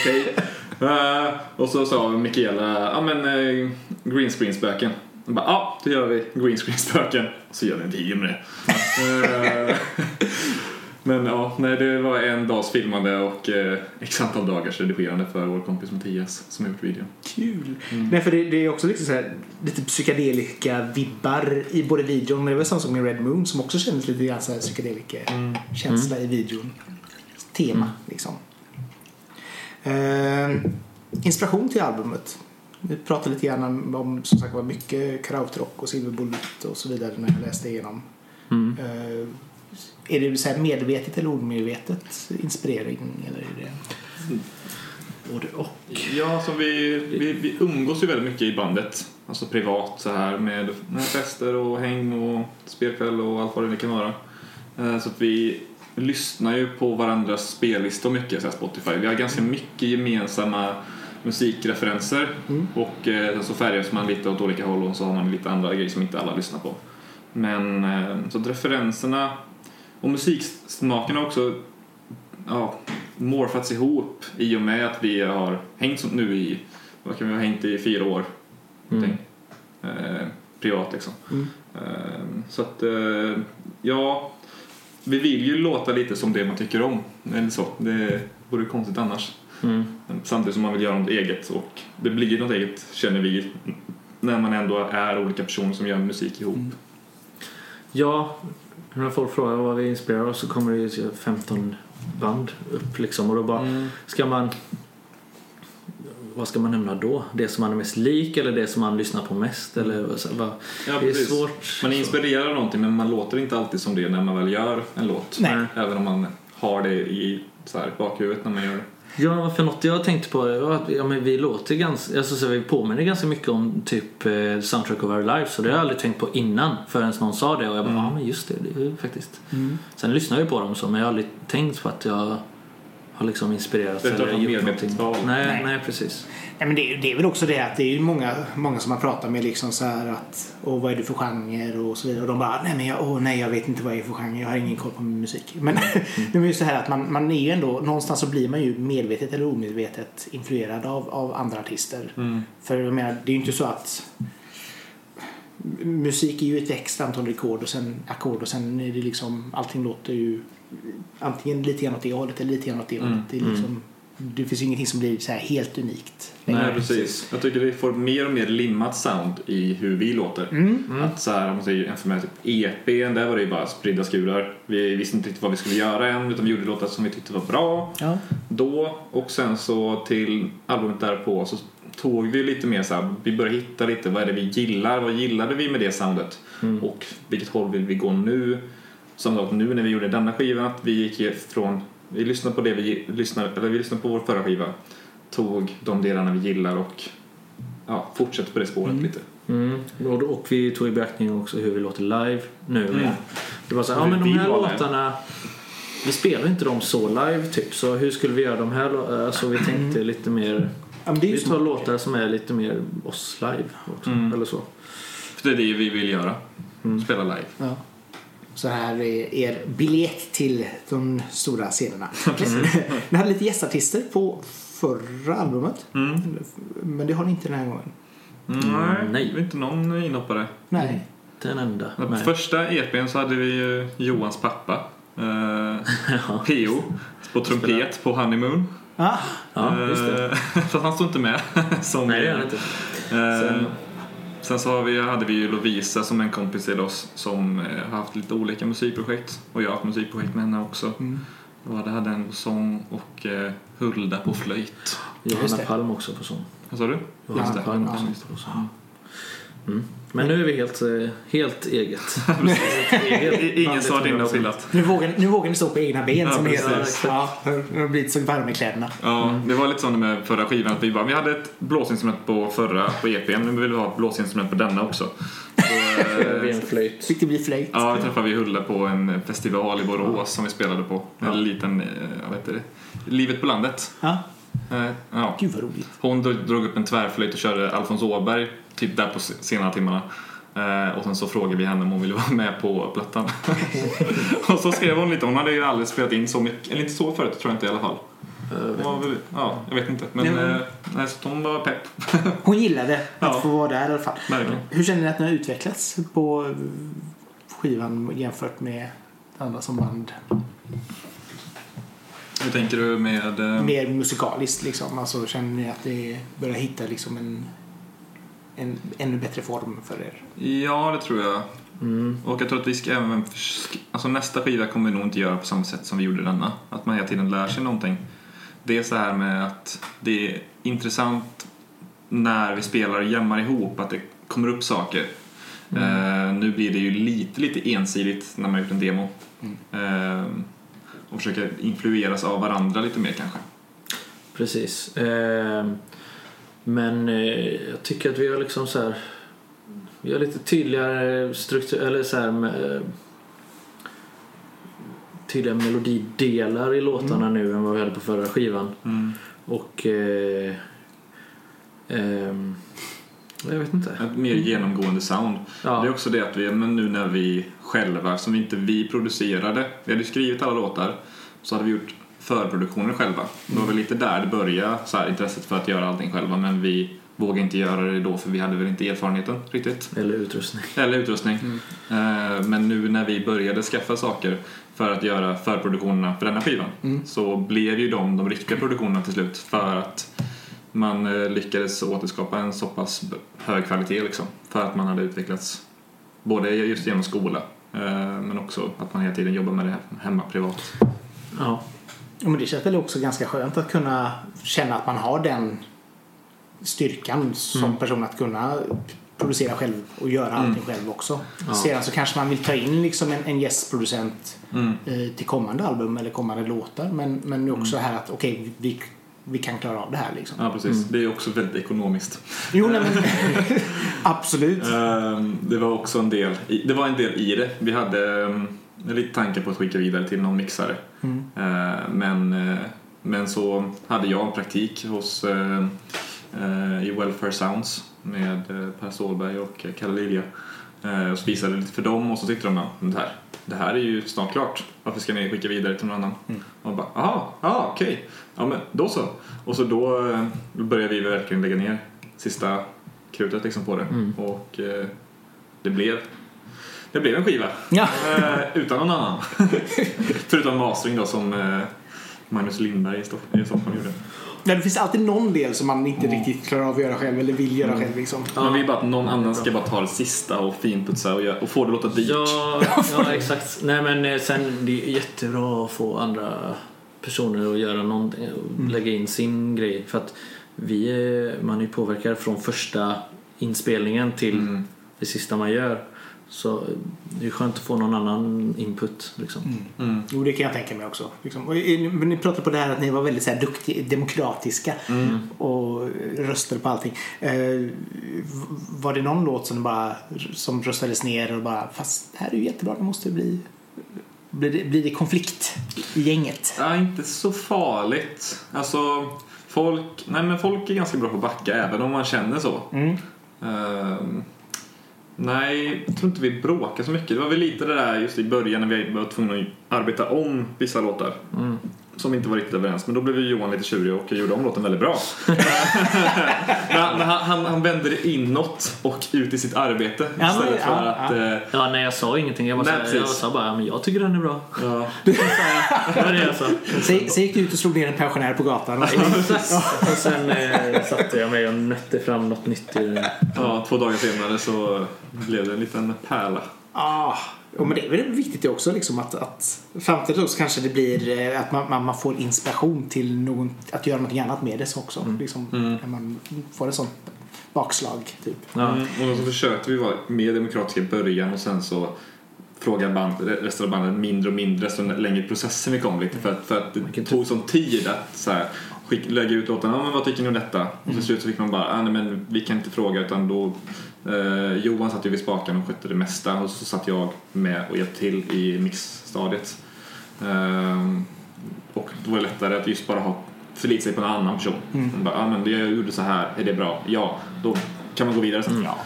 okej. Eh, och så sa Mikaela, ja men uh, green screen spöken. Ja, då gör vi green screen spöken. Så gör vi en video med det. Eh, men ja, nej, det var en dags filmande och eh, x antal dagars redigerande för vår kompis Mattias som har gjort videon. Kul. Nej, för det, det är också liksom så här, lite psykedelika vibbar i både videon, men det var samma sak med Red Moon som också kändes lite grann så här psykedelika känsla i videon. Tema liksom. Eh, inspiration till albumet. Vi pratade lite grann om, om som sagt var mycket krautrock och silverbullet och så vidare när jag läste igenom. mm. Eh, är det så medvetet eller omedvetet inspirering? Eller är det... Både och. Ja, så vi, vi, vi umgås ju väldigt mycket i bandet. Alltså privat så här med, med fester och häng och spelkväll och allt vad det kan vara. Eh, Så att vi lyssnar ju på varandras spellistor mycket, så här Spotify. Vi har ganska mycket gemensamma musikreferenser och eh, så färgas man lite åt olika håll och så har man lite andra grejer som inte alla lyssnar på. Men eh, så referenserna och musiksmaken har också ja, morfats ihop i och med att vi har hängt som nu i, vad kan vi ha hängt i fyra år? Mm. Eh, privat liksom. Mm. Eh, så att, eh, ja, vi vill ju låta lite som det man tycker om. Eller så, det vore konstigt annars. Mm. Samtidigt som man vill göra något eget och det blir något eget känner vi när man ändå är olika personer som gör musik ihop. Ja, när folk frågar vad vi inspirerar oss så kommer det ju 15 band upp liksom och då bara Mm. ska man vad ska man nämna då? Det som man är mest lik eller det som man lyssnar på mest? Eller vad- så, vad, Ja, det är svårt. Man inspirerar någonting men man låter inte alltid som det när man väl gör en låt. Nej. Även om man har det i så här, bakhuvudet när man gör det. Ja, för något jag tänkte på var att ja, men vi låter ganska, alltså, så vi påminner ganska mycket om typ eh, Soundtrack of Our Lives och det har jag aldrig tänkt på innan förrän någon sa det och jag bara, ja men just det, det är faktiskt. Sen lyssnar jag ju på dem så men jag har aldrig tänkt på att jag har liksom inspirerats Det är eller gjort medvetet någonting. val. Nej, Nej. nej, precis. Nej, men det, är- det är väl också det att det är ju många, många som man pratar med liksom så här att och vad är du för genre och så vidare och de bara nej men jag, åh, nej jag vet inte vad jag är för genre jag har ingen koll på min musik. Men, just det här att man, man är ju ändå någonstans så blir man ju medvetet eller omedvetet influerad av, av andra artister. För jag menar det är ju inte så att musik är ju ett växt antal rekord och sen ackord och sen är det liksom allting låter ju antingen lite grann åt det hållet eller lite grann åt det hållet. Det, är liksom, det finns ju ingenting som blir så här helt unikt. Nej, precis. Jag tycker vi får mer och mer limmat sound i hur vi låter. Mm. Att så här, om man säger jämför med typ EPn, där var det ju bara spridda skurar. Vi visste inte riktigt vad vi skulle göra än, utan vi gjorde låtar som vi tyckte var bra Ja. då. Och sen så till albumet därpå så tog vi lite mer så här, vi började hitta lite vad är det vi gillar, vad gillade vi med det soundet Mm. och vilket håll vill vi gå nu? Som sagt nu när vi gjorde denna skivan, att vi gick ifrån, vi lyssnade på det vi lyssnade, eller vi lyssnade på vår förra skiva, tog de delarna vi gillar och ja, fortsätter på det spåret Mm. lite. Mm. Och, och vi tog i beaktning också hur vi låter live nu. Mm. Det var så här, ja men de här låtarna vi spelar inte dem så live typ så hur skulle vi göra de här Alltså vi tänkte lite mer ju Vi tar låtar som är lite mer oss live också, Mm. eller så. För det är det vi vill göra, Mm. spela live. Ja. Så här är er biljett till de stora scenerna. Ni hade lite gästartister på förra albumet. Mm. Men det har ni inte den här gången. Nej, nej. det är inte någon inhoppare. Nej. Den enda. På Nej. första EPn så hade vi ju Johans pappa, eh, Ja. PO, på trumpet på Honeymoon. Ah, Ja, just det. Eh, Fast han står inte med. som Nej det gör inte. Eh, Sen- Sen så har vi, hade vi ju Lovisa som en kompis till oss som eh, har haft lite olika musikprojekt och jag har haft musikprojekt med henne också. Mm. Och det hade en på sång och eh, Hulda på flöjt. Johanna. Palm också på sång. Vad sa du? Johanna. Palm också på sång. Mm. Men nu är vi helt, eh, helt eget. Ingen som varit inne och pillat. nu, vågar, nu vågar ni stå på egna ben Ja, som precis. Ja, det har blivit så varma i kläderna. Ja, det var lite så med förra skivan att vi bara, vi hade ett blåsinstrument på förra, på EPn, nu vill vi ha ett blåsinstrument på denna också. Är eh, en flöjt. Fick det bli flöjt? Ja, vi träffade vi Hulla på en festival i Borås som vi spelade på. En Ja. liten, eh, vad heter det? Livet på landet. Ja. Eh, Ja. Gud vad roligt. Hon drog upp en tvärflöjt och körde Alfons Åberg typ där på se- senare timmarna. Eh, och sen så frågade vi henne om hon ville vara med på plattan. och så skrev hon lite, hon hade ju aldrig spelat in så mycket, eller inte så förut tror jag inte i alla fall. Hon var väl, ja, jag vet inte. Men Nej, eh, nej, så hon var pepp. Hon gillade att Ja. få vara där i alla fall. Verkligen. Hur känner ni att ni har utvecklats på eh, skivan jämfört med andra som band? Hur tänker du med... Eh, Mer musikaliskt liksom. Alltså känner ni att det börjar hitta liksom en, en ännu bättre form för er? Ja, det tror jag. Mm. Och jag tror att vi ska även... Alltså nästa skiva kommer vi nog inte göra på samma sätt som vi gjorde denna. Att man hela tiden lär sig någonting. Det är så här med att det är intressant när vi spelar och jämmar ihop att det kommer upp saker. Eh, nu blir det ju lite, lite ensidigt när man har gjort en demo. Eh, och försöker influeras av varandra lite mer kanske. Precis. Ehm, Men eh, jag tycker att vi har liksom så här. Vi har lite tydligare struktur, eller så här med, eh, tydliga melodidelar i låtarna nu än vad vi hade på förra skivan. Och eh, ehm, jag vet inte. Ett mer genomgående sound. Ja. Det är också det att vi, men nu när vi själva, som inte vi producerade, vi hade skrivit alla låtar, så hade vi gjort förproduktionen själva. Det var väl lite där det började, så här, intresset för att göra allting själva, men vi vågade inte göra det då för vi hade väl inte erfarenheten riktigt. Eller utrustning. Eller utrustning. Eh, Men nu när vi började skaffa saker för att göra förproduktionerna för denna skivan så blev ju de de riktiga produktionerna till slut för att man eh, lyckades återskapa en så pass hög kvalitet liksom. För att man hade utvecklats både just genom skola eh, men också att man hela tiden jobbar med det hemma privat. Ja. Men det känns väl också ganska skönt att kunna känna att man har den styrkan som person att kunna producera själv och göra allting själv också. Ja. Sedan så kanske man vill ta in liksom en, en gästproducent Mm. eh, till kommande album eller kommande låtar men, men också här att okej, vi, vi kan klara av det här liksom. Ja precis, det är också väldigt ekonomiskt. Jo, nej, men absolut. Ehm, Det var också en del, i- det var en del i det. Vi hade ehm, lite tankar på att skicka vidare till någon mixare. Mm. Eh, Men, eh, men så hade jag en praktik hos eh, eh, i Welfare Sounds med Per Stålberg och Kalle Lilja. Och så visade lite för dem och så tyckte de att det här, det här är ju snart klart. Varför ska ni skicka vidare till någon annan? Och bara, aha, ja okej. Ja men då så. Och så då eh, började vi verkligen lägga ner sista krutet liksom på det. Och eh, det blev det blev en skiva. Ja. Eh, utan någon annan. Förutom mastering då som eh, Magnus Lindberg i Stock- i Stockholm gjorde. Ja, det finns alltid någon del som man inte riktigt klarar av att göra själv eller vill göra själv liksom. Man vill bara att någon annan ska bara ta det sista och finputsa och, göra, och få det att låta dyrt. Ja, ja, exakt. Nej men eh, sen det är jättebra att få andra personer att göra någonting och lägga in sin grej. För att vi är, man är ju påverkad från första inspelningen till Mm. det sista man gör. Så det är skönt att få någon annan input. Liksom. Mm. Jo, det kan jag tänka mig också. Liksom. Och, eh, men ni pratade på det här att ni var väldigt så här, duktiga, demokratiska och röstade på allting. Eh, var det någon låt som bara som röstades ner och bara fast det här är ju jättebra, det måste bli blir det, blir det konflikt i gänget? Ja, inte så farligt. Alltså, folk, nej, men folk är ganska bra på att backa även om man känner så. Mm. Ehm, nej, jag tror inte vi bråkar så mycket. Det var väl lite det där just i början när vi var tvungna att arbeta om vissa låtar. Mm. Som inte var riktigt överens Men då blev ju Johan lite tjurig och gjorde om låten väldigt bra. men han, han, han vände det inåt och ut i sitt arbete Ja, men- istället för ja, att... eh, Ja, nej jag sa ingenting. Jag, bara, Nej, så jag sa bara ja, men jag tycker den är bra. ja. Det var det jag sa. Sen, sen gick du ut och slog ner en pensionär på gatan. Och, Och sen eh, satte jag mig och nötte fram något nytt i den. ja, två dagar senare så blev det en liten pärla. ah, och men det är väl viktigt det också liksom att, att framtiden också kanske det blir eh, att man, man, man får inspiration till någon, att göra något annat med det så också. Liksom, När man får en sån bakslag typ. Ja. Mm, och så försökte vi vara mer demokratiska i början och sen så frågade band, resten av bandet mindre och mindre så längre i processen vi kom lite för att, för att det tog sån tid att så här, skick, lägga ut låtarna, ja men vad tycker ni om detta? Och till slut så fick man bara, ah, nej men vi kan inte fråga utan då eh, Johan satt ju vid spaken och skötte det mesta och så satt jag med och hjälpte till i mixstadiet. Ehm, och då var det lättare att just bara ha förlita sig på en annan person. Man Bara, ah, men jag gjorde så här, är det bra? Ja, då kan man gå vidare sen. Ja.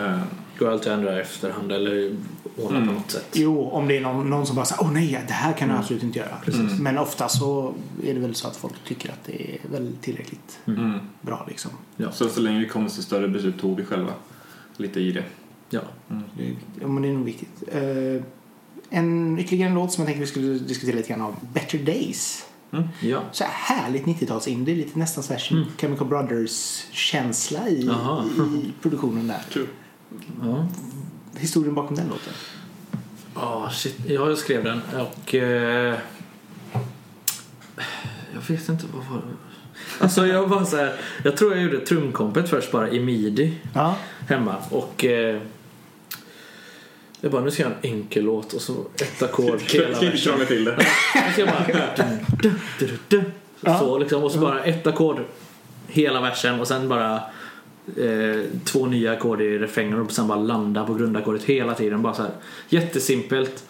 Ehm, Går alltid att ändra efterhand eller ordna på något sätt. Jo, om det är någon, någon som bara säger åh nej, det här kan jag absolut inte göra. Men ofta så är det väl så att folk tycker att det är väl tillräckligt mm. bra liksom. Ja. Så, så länge vi kom till större beslut tog vi själva lite i det. Ja. Det, är- ja, men det är nog viktigt. Eh, en, ytterligare en låt som jag tänkte vi skulle diskutera lite grann av. Better Days. ja. Så här härligt 90-talsindie, lite nästan så här Chemical Brothers-känsla i, i produktionen där. Kul. ja. Historien bakom den låten. Ja, shit. Jag skrev den och... Eh, jag vet inte vad var det? Alltså jag var så här, Jag tror jag gjorde trumkompet först bara i midi Ja. hemma och... Eh, jag bara, nu ska jag göra en enkel låt och så ett ackord hela versen. till det. Och så jag bara... Dun, dun, dun, dun, Ja. Så liksom, och så bara ett ackord hela versen och sen bara eh, två nya ackord i refrängen och sen bara landa på grundackordet hela tiden. Bara så här jättesimpelt.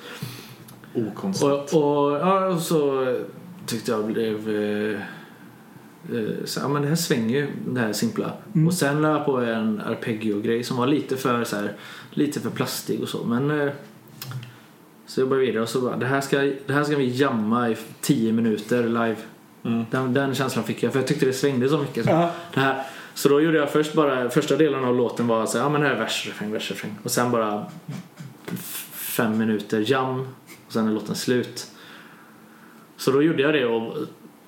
Okonstigt. Och, och, ja, och så tyckte jag blev... Eh, eh, så, ja, men det här svänger ju, det här simpla. Och sen la jag på en arpeggio-grej som var lite för, så här, lite för plastig och så. Men... Eh, så jag började vidare och så bara, det här ska, det här ska vi jamma i 10 minuter live. Mm. Den, den känslan fick jag, för jag tyckte det svängde så mycket. Så, Ja. det här, så då gjorde jag först bara, första delen av låten var så ja men här är vers, refräng, vers, refräng. Och sen bara fem minuter jam och sen är låten slut. Så då gjorde jag det och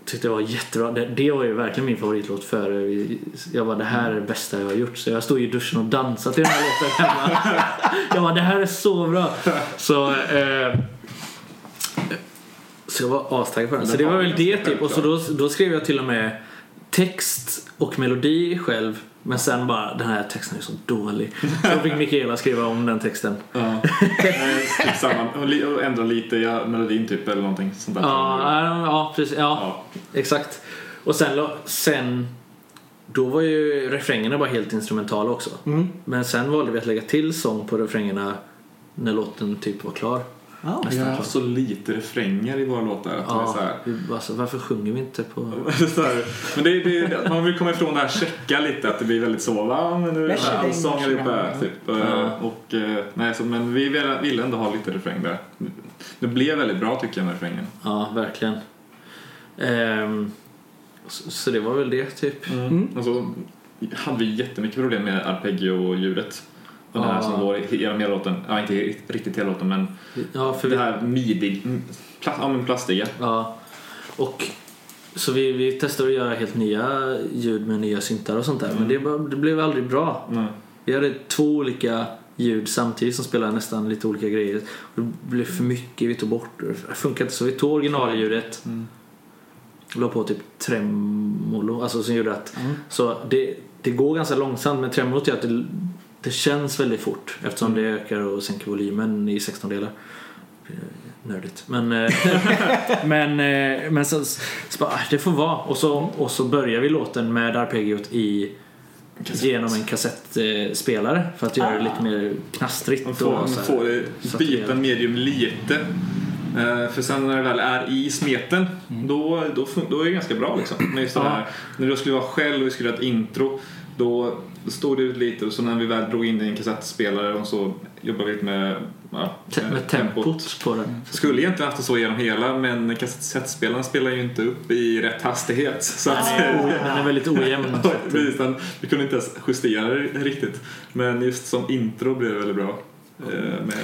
tyckte det var jättebra. Det, det var ju verkligen min favoritlåt före vi- jag var det här är det bästa jag har gjort. Så jag stod i duschen och dansade till den här låten hemma. Jag bara, det här är så bra. Så, eh, så jag var astaggad på den. Så det var väl det typ. Och så då, då skrev jag till och med text och melodi själv. Men sen bara, den här texten är så dålig. Så fick Mikaela skriva om den texten. Ja. Typ. Och ändra lite ja, melodin typ eller någonting sånt där. Ja, ja, precis. Ja, Ja. exakt. Och sen, sen då var ju refrängerna bara helt instrumentala också. Mm. Men sen valde vi att lägga till sång på refrängerna när låten typ var klar. Ja, Vi ja. har så lite refränger i våra låtar. Att det är Ja, så här, vi bara så, varför sjunger vi inte på... men det, det, man vill komma ifrån det här checka lite, att det blir väldigt så, va, men nu är det allsång allihopa. Typ. Ja. Och, eh, nej, så, men vi ville ville ändå ha lite refräng där. Det blev väldigt bra tycker jag med refrängen. Ja, verkligen. Ehm, så, så det var väl det typ. Mm. Och så hade vi jättemycket problem med arpeggio-ljudet. Den här Ja. som går i hela låten, ja inte riktigt hela låten men Ja, för det vi, här midig, mm, pla, ja men plastiga. ja, och så vi, vi testade att göra helt nya ljud med nya syntar och sånt där. Men det, det blev aldrig bra. Mm. Vi hade två olika ljud samtidigt som spelade nästan lite olika grejer. Och det blev för mycket, vi tog bort det. Det funkade inte så vi tog originalljudet. Mm. la på typ tremolo, alltså som gjorde att så det, det går ganska långsamt men tremolot gör att det, det känns väldigt fort eftersom det ökar och sänker volymen i 16 delar. Nördigt. Men, eh, men, eh, men så, så bara, ah, det får vara. Och så, och så börjar vi låten med arpeggiot i genom en kassettspelare för att göra det lite mer knastrigt. Man får, och man så här får byta medium lite. Eh, för sen när det väl är i smeten, då, då, fun- då är det ganska bra liksom. Men just det här, när du skulle vara själv och vi skulle göra ett intro, då stod det ut lite och så när vi väl drog in det i en kassettspelare och så jobbade vi lite med, ja, Te- med tempot på den. Skulle egentligen haft det så genom hela men kassettspelaren spelar ju inte upp i rätt hastighet. Så att, Den är, väldigt ojämn. så Precis, den, vi kunde inte ens justera det riktigt. Men just som intro blev det väldigt bra. Eh, med,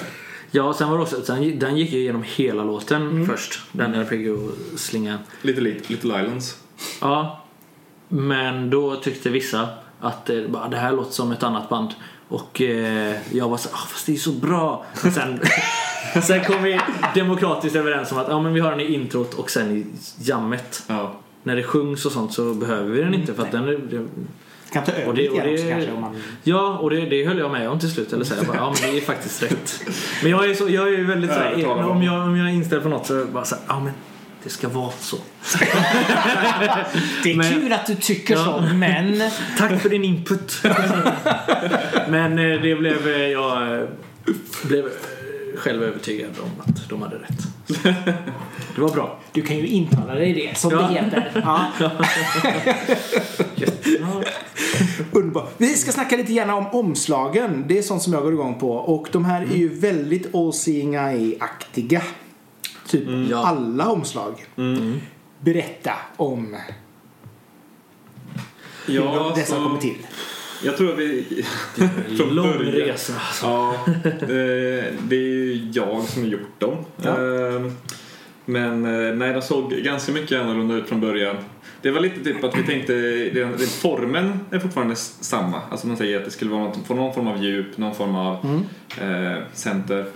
Ja, sen var det också, sen, den gick ju igenom hela låten först. Den arpeggio-slingan. lite lit, Little Islands. Ja, men då tyckte vissa att det, bara, det här låter som ett annat band. Och eh, jag var så ah, fast det är så bra. Sen, sen kom vi demokratiskt överens om att ja, men vi har den i introt och sen i jammet. Ja. När det sjungs och sånt så behöver vi den inte för att den är, det, Kan ta över Och det- lite och det- också kanske om man... Ja, och det, det höll jag med om till slut. Eller så jag bara, ja men det är faktiskt rätt. Men jag är, så, jag är ju väldigt så här, om. jag, om jag är inställd på något så bara så här, ja men det ska vara så. Det är Men- kul att du tycker Ja. så, men... Tack för din input. men eh, det blev, eh, jag eh, blev själv övertygad om att de hade rätt. Det var bra. Du kan ju intala dig det, som Ja. det heter. Ja. Underbart. Vi ska snacka lite grann om omslagen. Det är sånt som jag går igång på. Och de här är ju väldigt All Seeing Eye-aktiga. Typ Ja. alla omslag. Berätta om hur dessa så- kommer till. Jag tror att vi... från Lång början- resa. alltså. Ja, det, det är ju jag som har gjort dem. Ja. Ehm, Men eh, nej, de såg ganska mycket annorlunda ut från början. Det var lite typ att vi tänkte, det, det, formen är fortfarande samma. Alltså man säger att det skulle vara något, få någon form av djup, någon form av eh, center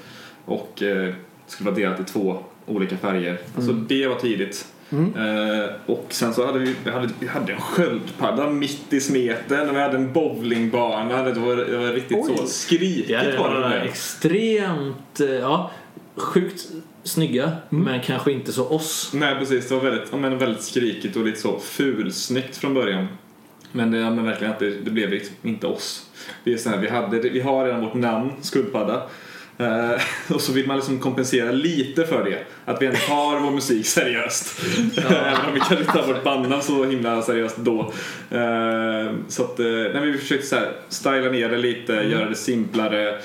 och eh, skulle vara delat i två olika färger. Alltså det var tidigt. Eh, och sen så hade vi, vi, hade, vi hade en sköldpadda mitt i smeten och vi hade en bowlingbana. Det var, det var riktigt Oj. så skrikigt Ja, det var det var extremt, eh, ja, sjukt snygga men kanske inte så oss. Nej precis, det var väldigt, men väldigt skrikigt och lite så fulsnyggt från början. Men, det- ja, men verkligen att det, det blev liksom inte oss. Det är så här, vi, hade, vi har redan vårt namn, Skuldpadda. Eh, och så vill man liksom kompensera lite för det. Att vi ändå tar vår musik seriöst. Även om vi kanske inte har vårt bandnamn så himla seriöst då. Eh, så att, eh, nej, vi försökte så här, styla ner det lite, göra det simplare.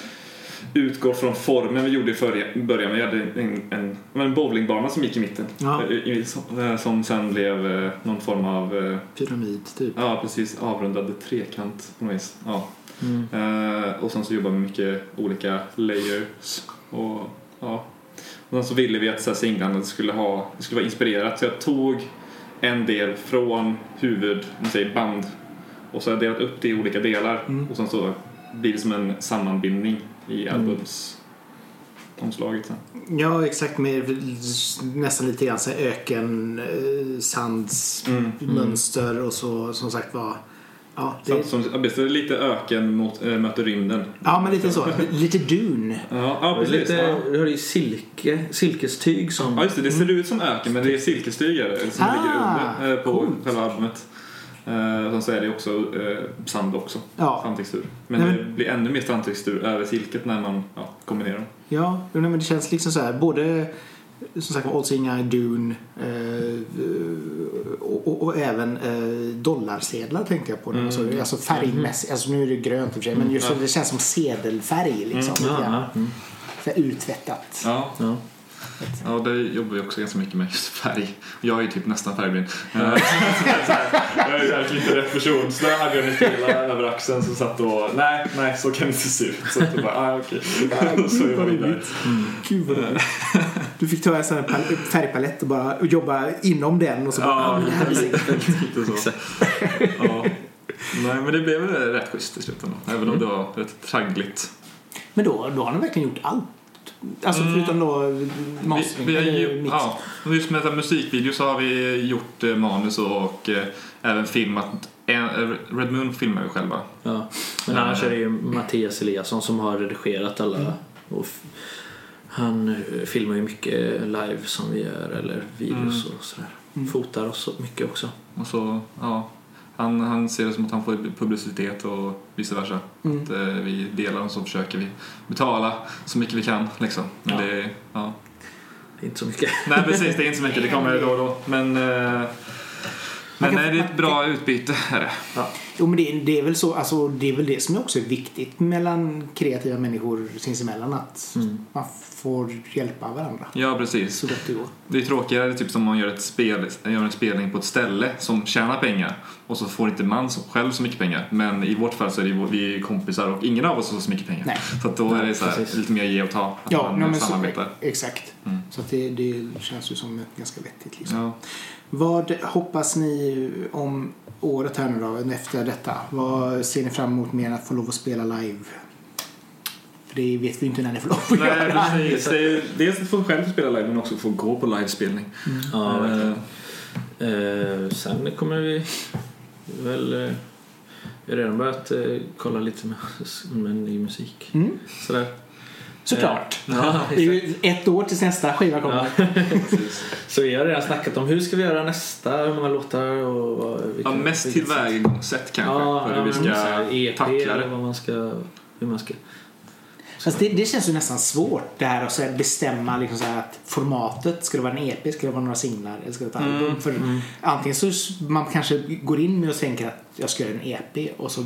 Utgå från formen vi gjorde i förra- början. Vi hade en, en, en bowlingbana som gick i mitten. Ja. Eh, som, eh, som sen blev någon form av Pyramid, typ. Ja, precis. Avrundad trekant på något vis. Ja. Mm. Eh, och sen så jobbar vi med mycket olika layers. Och, ja. och sen så ville vi att så här, singlarna skulle, ha, skulle vara inspirerat. Så jag tog en del från huvud, man säger band. Och så har jag delat upp det i olika delar. Mm. Och sen så blir det som en sammanbindning i albums omslaget sen. Ja, exakt. Med nästan lite grann så öken, eh, sands, Mm. mönster och så som sagt var. Ja, Som, det, som, det är lite öken mot, äh, möter rymden. ja, men lite så. Lite Dune. Ja, ja Det är precis. lite, ja. du har ju silke, silkestyg som... Ja just det, det ser ut som öken men det är silkesstygar som Ah, ligger under eh, på coolt. själva albumet. Eh, sen så är det också eh, sand också, Ja. sandtextur. Men, Nej, men- det blir ännu mer sandtextur över silket när man ja, kombinerar dem. Ja, nej, men det känns liksom så här. Både som sagt All Seeing Eye, Dune eh, och, och, och även eh, dollarsedlar tänkte jag på. Mm. Alltså, alltså färgmässigt. Alltså nu är det grönt i och för sig. Men just Mm. det känns som sedelfärg liksom. lite Ja, ja, mm. Uttvättat. Ja. ja. Ja, det jobbar vi också ganska mycket med, just färg. Jag är ju typ nästan färgblind. Jag är verkligen inte rätt person. Så där hade jag Mikaela över axeln som satt och nej, nej så kan det inte se ut. Så att jag bara, ah, okej. Så är jag där. Gud vad roligt. Du fick ta en sån här pal- färgpalett och bara jobba inom den och så bara, Ja, ah, det här lite så. Ja. Nej, men det blev väl rätt schysst i slutändan. Även om det var rätt traggligt. Men då, då har ni verkligen gjort allt Alltså Mm. förutom då Vi, mastering, vi har eller ju, mix. ja, och just med musikvideo så har vi gjort eh, manus och, och eh, även filmat. En, eh, Red Moon filmar vi själva. Ja. Men annars är det ju Mattias Eliasson som har redigerat alla. Och f- han eh, filmar ju mycket live som vi gör eller videos och sådär. Mm. Fotar oss mycket också. Och så, ja, han, han ser det som att han får publicitet och vice versa. Mm. Att, eh, vi delar och så försöker vi betala så mycket vi kan. Liksom. Men Ja. det, ja. Är inte så mycket. Nej precis, det är inte så mycket. Det kommer då och då. Men, eh, men kan- nej, det är ett bra utbyte. Är det. Jo men det, det är väl så, alltså det är väl det som också är viktigt mellan kreativa människor sinsemellan att Mm. man får hjälpa varandra Ja precis. så gott det går. Det är tråkigare typ som om man gör, ett spel, gör en spelning på ett ställe som tjänar pengar och så får inte man själv så mycket pengar. Men i vårt fall så är det, vi är kompisar och ingen av oss får så mycket pengar. Nej. Så att då är det så här, lite mer ge och ta. Att Ja, man nej, men så, samarbetar. exakt. Mm. Så att det, det känns ju som ganska vettigt. Liksom. Ja. Vad hoppas ni om året här nu då, efter detta? Vad ser ni fram emot mer än att få lov att spela live? För det vet vi inte när ni får lov att Nej, göra. precis. Det är, dels att få själv spela live men också få gå på livespelning. Ja, verkligen. Eh, Eh, sen kommer vi väl... Eh, vi har redan börjat eh, kolla lite med, med ny musik. Mm, Sådär. Såklart. Ja, Det är ju ett år tills nästa skiva kommer. Ja. Så vi har redan snackat om hur ska vi göra nästa, hur många låtar och vad, ja, vilka- mest tillvägagångssätt kanske. Ja, hur vi ska EP tackla eller det. vad man ska... Hur man ska... Fast det, det känns ju nästan svårt det här att så här bestämma liksom så här att formatet, ska det vara en EP, ska det vara några singlar eller ska det vara ett album? För antingen så man kanske går in med och tänker att jag ska göra en EP och så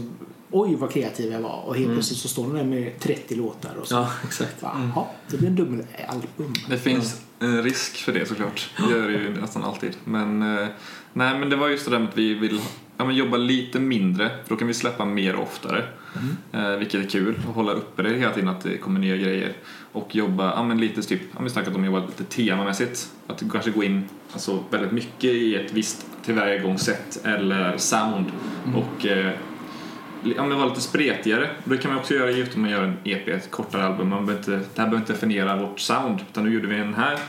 oj vad kreativ jag var och helt plötsligt så står man där med 30 låtar och så Ja, exakt. Jaha, det blir en dubbelalbum. Det finns en risk för det såklart. Det gör det ju nästan alltid. Men, eh, nej, men det var just det där med att vi vill ja, men jobba lite mindre för då kan vi släppa mer oftare. Eh, vilket är kul att hålla uppe det hela tiden att det kommer nya grejer. Och jobba ja, men lite typ, ja, vi snackat om att jobba lite temamässigt. Att kanske gå in alltså, väldigt mycket i ett visst tillvägagångssätt eller sound. Och eh, ja, men vara lite spretigare. Det kan man också göra om man gör en EP, ett kortare album. Man behöver inte, det här behöver inte definiera vårt sound. Utan nu gjorde vi en här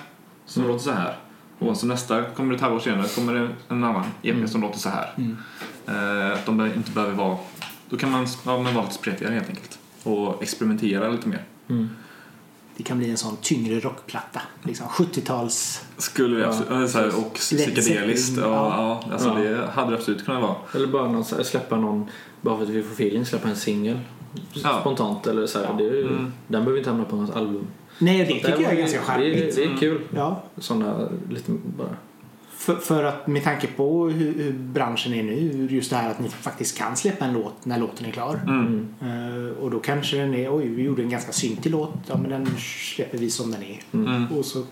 som låter så här. Och så nästa kommer det ett halvår senare kommer det en annan EP som låter så här. Eh, att de inte behöver vara... Då kan man ja, men vara lite spretigare helt enkelt. Och experimentera lite mer. Mm. Det kan bli en sån tyngre rockplatta. Liksom 70-tals... Skulle vi Ja, absolut, ja, och psykedeliskt. Ja, Ja. ja, alltså Ja. det hade det absolut kunnat vara. Eller bara någon, släppa någon, bara för att vi får feeling, släppa en singel. Ja. Spontant eller så här. Det är, ju- Mm. Den behöver inte hamna på något album. Nej, det Där tycker jag är det- ganska det, charmigt. det är kul. Ja, Sådana lite bara... för, för att med tanke på hur, hur branschen är nu, just det här att ni faktiskt kan släppa en låt när låten är klar. Mm. Eh, och då kanske den är, oj vi gjorde en ganska syntig låt, ja men den släpper vi som den är. Mm. Och så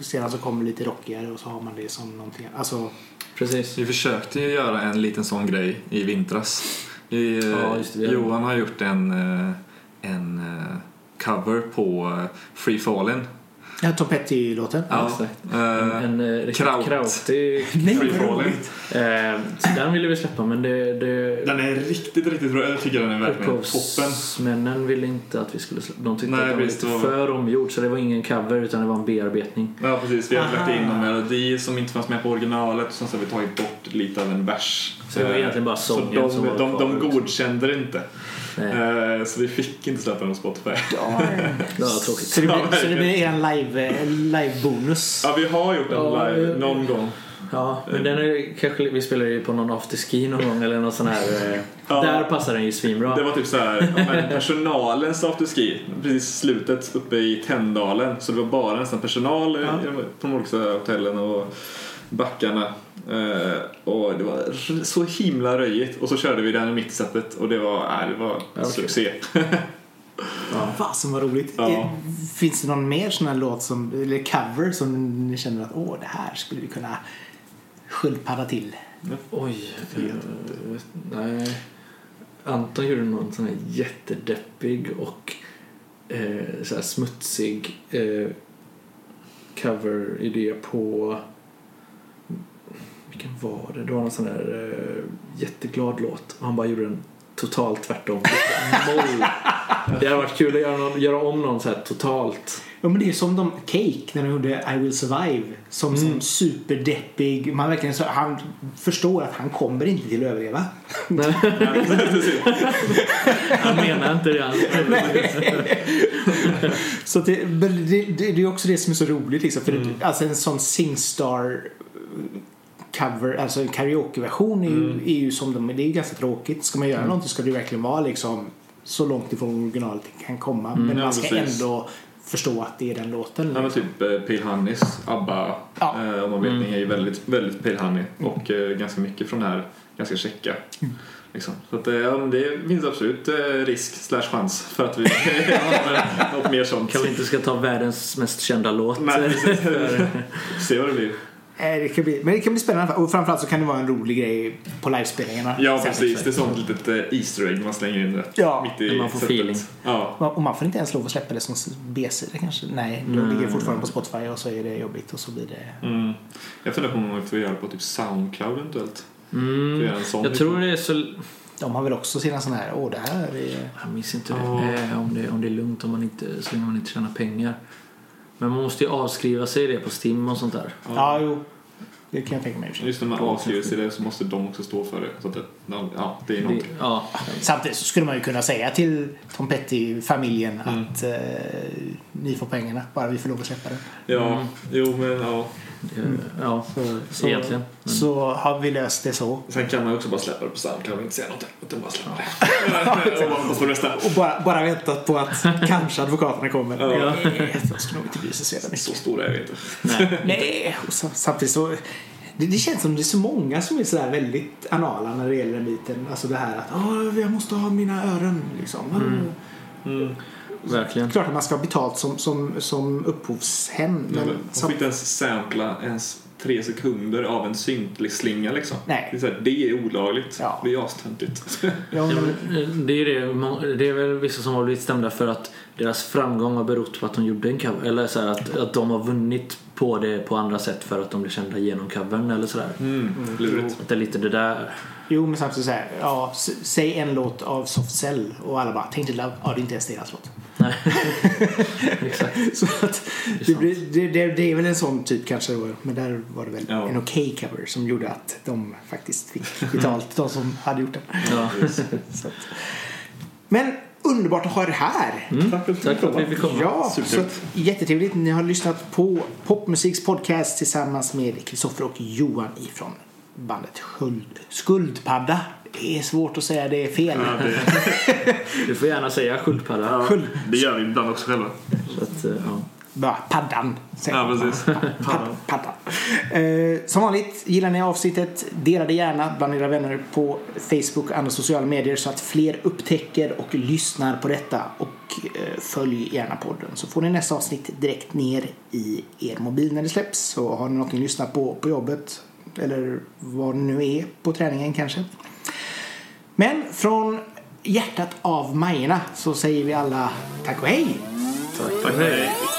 sedan så kommer det lite rockigare och så har man det som någonting, alltså Precis. Vi försökte ju göra en liten sån grej i vintras. Vi, eh, Ja, Johan har gjort en, eh, en cover på Free Fallin. Ja, Tom Petty-låten. Ja. exakt. Eh, En, en eh, riktigt Kraut. krautig... Nej. Eh, så den ville vi släppa men det... det Den är riktigt, riktigt bra. Jag tycker den är verkligen toppen. Upphovsmännen ville inte att vi skulle släppa. De tyckte Nej, att den var lite för omgjord så det var ingen cover utan det var en bearbetning. Ja, precis. Vi har lagt in Aha. någon melodi som inte fanns med på originalet och sen så har vi tagit bort lite av en vers. Så det var Eh, egentligen bara så sången de, som var de, de liksom. godkände det inte. Nej, Eh, Så vi fick inte släppa den på Spotify. Ja, det var tråkigt. så, det blir, så det blir en live, eh, live-bonus. Ja, vi har gjort den Ja, live ja. någon gång. Ja, men den är kanske, vi spelade ju på någon afterski någon gång eller någon sån här... Eh, Ja. Där passar den ju svinbra. Det var typ så här, ja, personalens afterski, precis slutet uppe i Tänndalen. Så det var bara nästan personal Ja. ja. på de olika hotellen och backarna. Eh, och det var så himla röjigt. Och så körde vi den i mittsättet och det var, äh, det var okej. succé. Ja. Fasen vad roligt. Ja. Eh, Finns det någon mer sån här låt som, eller cover som ni känner att åh det här skulle vi kunna sköldpadda till? Oj. eh, nej. Anton gjorde någon sån här jättedeppig och eh, så här smutsig eh, cover-idé på... Vilken var det? Det var någon sån här eh, jätteglad låt. Och han bara gjorde den totalt tvärtom. Moll. Det hade varit kul att göra, någon, göra om någon så här totalt. Ja men det är som de Cake när de gjorde I will survive. Som, Mm. som superdeppig. Man verkligen så, han förstår att han kommer inte till att överleva. Han menar inte det alls. Så det, det, det, det är också det som är så roligt liksom. För Mm. det, alltså en sån Singstar cover, alltså en karaokeversion är, ju, Mm. är ju som de, det är ganska tråkigt. Ska man göra någonting ska det ju verkligen vara liksom så långt ifrån originalet det kan komma. Mm. men ja, man ska precis. ändå förstå att det är den låten. Ja men liksom. typ eh, Pale Honeys, ABBA, Ja. Mm. eh, om man vet, ni är ju väldigt, väldigt Pale Honey och eh, ganska mycket från det här ganska checka. Mm. Liksom. Så att, eh, ja, det finns absolut eh, risk slash chans för att vi har något mer sånt. Kanske inte ska ta världens mest kända låt. Nej. Se vad det blir. Eh, Det kan bli, men det kan bli spännande och framförallt så kan det vara en rolig grej på livespelningarna. Ja Sen. precis, det är sånt litet eh, Easter egg man slänger in rätt Ja, mitt i när man får sättet. feeling. Ja. Och man får inte ens lov att släppa det som B-sida kanske. Nej, de Nej. ligger fortfarande på Spotify och så är det jobbigt och så blir det... Mm. Jag funderar på om man får göra det på typ Soundcloud eventuellt. Mm. göra en sån Jag liksom. tror det är så... De har väl också sina sådana här, åh det här är... Jag minns inte Ja. eh, om, det, om det är lugnt om man inte, så länge man inte tjänar pengar. Men man måste ju avskriva sig det på Stim och sånt där. Ja, jo. Det kan jag tänka mig. Just när man avskriver sig det så måste de också stå för det. Så att det, ja, det är Det, ja, Samtidigt så skulle man ju kunna säga till Tom Petty-familjen Mm. att eh, ni får pengarna, bara vi får lov att släppa den. Ja, Mm. jo men ja. Det, ja Så, så, egentligen. Men, så har vi löst det så. Sen kan man också bara släppa det på Soundcloud och inte säga någonting. Utan bara släppa det. och bara. Och bara, bara väntat på att kanske advokaterna kommer. Ja. Nej, de ska nog inte sig så jävla Så mycket. stora är vi inte. nej. Nej, och så, samtidigt så... Det, det känns som det är så många som är sådär väldigt anala när det gäller den biten. Alltså det här att jag måste ha mina öron. Liksom. Mm. Verkligen. Klart att man ska ha betalt som, som, som upphovshem. Men Men man som, får inte ens sampla ens tre sekunder av en syntslinga liksom. Nej. Det är, så här, det är olagligt. Ja. Det är astöntigt. ja, Ja, men, det, är det, det är väl vissa som har blivit stämda för att deras framgång har berott på att de gjorde en cover. Eller så här, att, att de har vunnit på det på andra sätt för att de blev kända genom covern eller sådär. Mm. Lurigt. Att det är lite det där. Jo, men samtidigt så här. Ja, säg en låt av Soft Cell och alla bara dig Love. Ja, det är inte ens deras låt. Nej. Exakt. Så att det, blir, det, det, det är väl en sån typ kanske. Men där var det väl Ja. en okej cover som gjorde att de faktiskt fick betalt. de som hade gjort den. Ja. Så att. Men underbart att ha er här. Tack att Tack för att vi fick komma. Ja, så jättetrevligt. Ni har lyssnat på Popmusiks podcast tillsammans med Kristoffer och Johan ifrån bandet Skuld, Skuldpadda. Det är svårt att säga det är fel. Ja, det, Du får gärna säga sköldpadda. ja, Sköld. det gör vi ibland också själva. Så att, eh, ja. Bara paddan. Ja, precis. Paddan. paddan. Eh, som vanligt, gillar ni avsnittet, dela det gärna bland era vänner på Facebook och andra sociala medier så att fler upptäcker och lyssnar på detta. Och eh, följ gärna podden så får ni nästa avsnitt direkt ner i er mobil när det släpps. Så har ni någonting att lyssna på på jobbet eller vad det nu är på träningen kanske. Men från hjärtat av Majorna så säger vi alla tack och hej! Tack. Hej.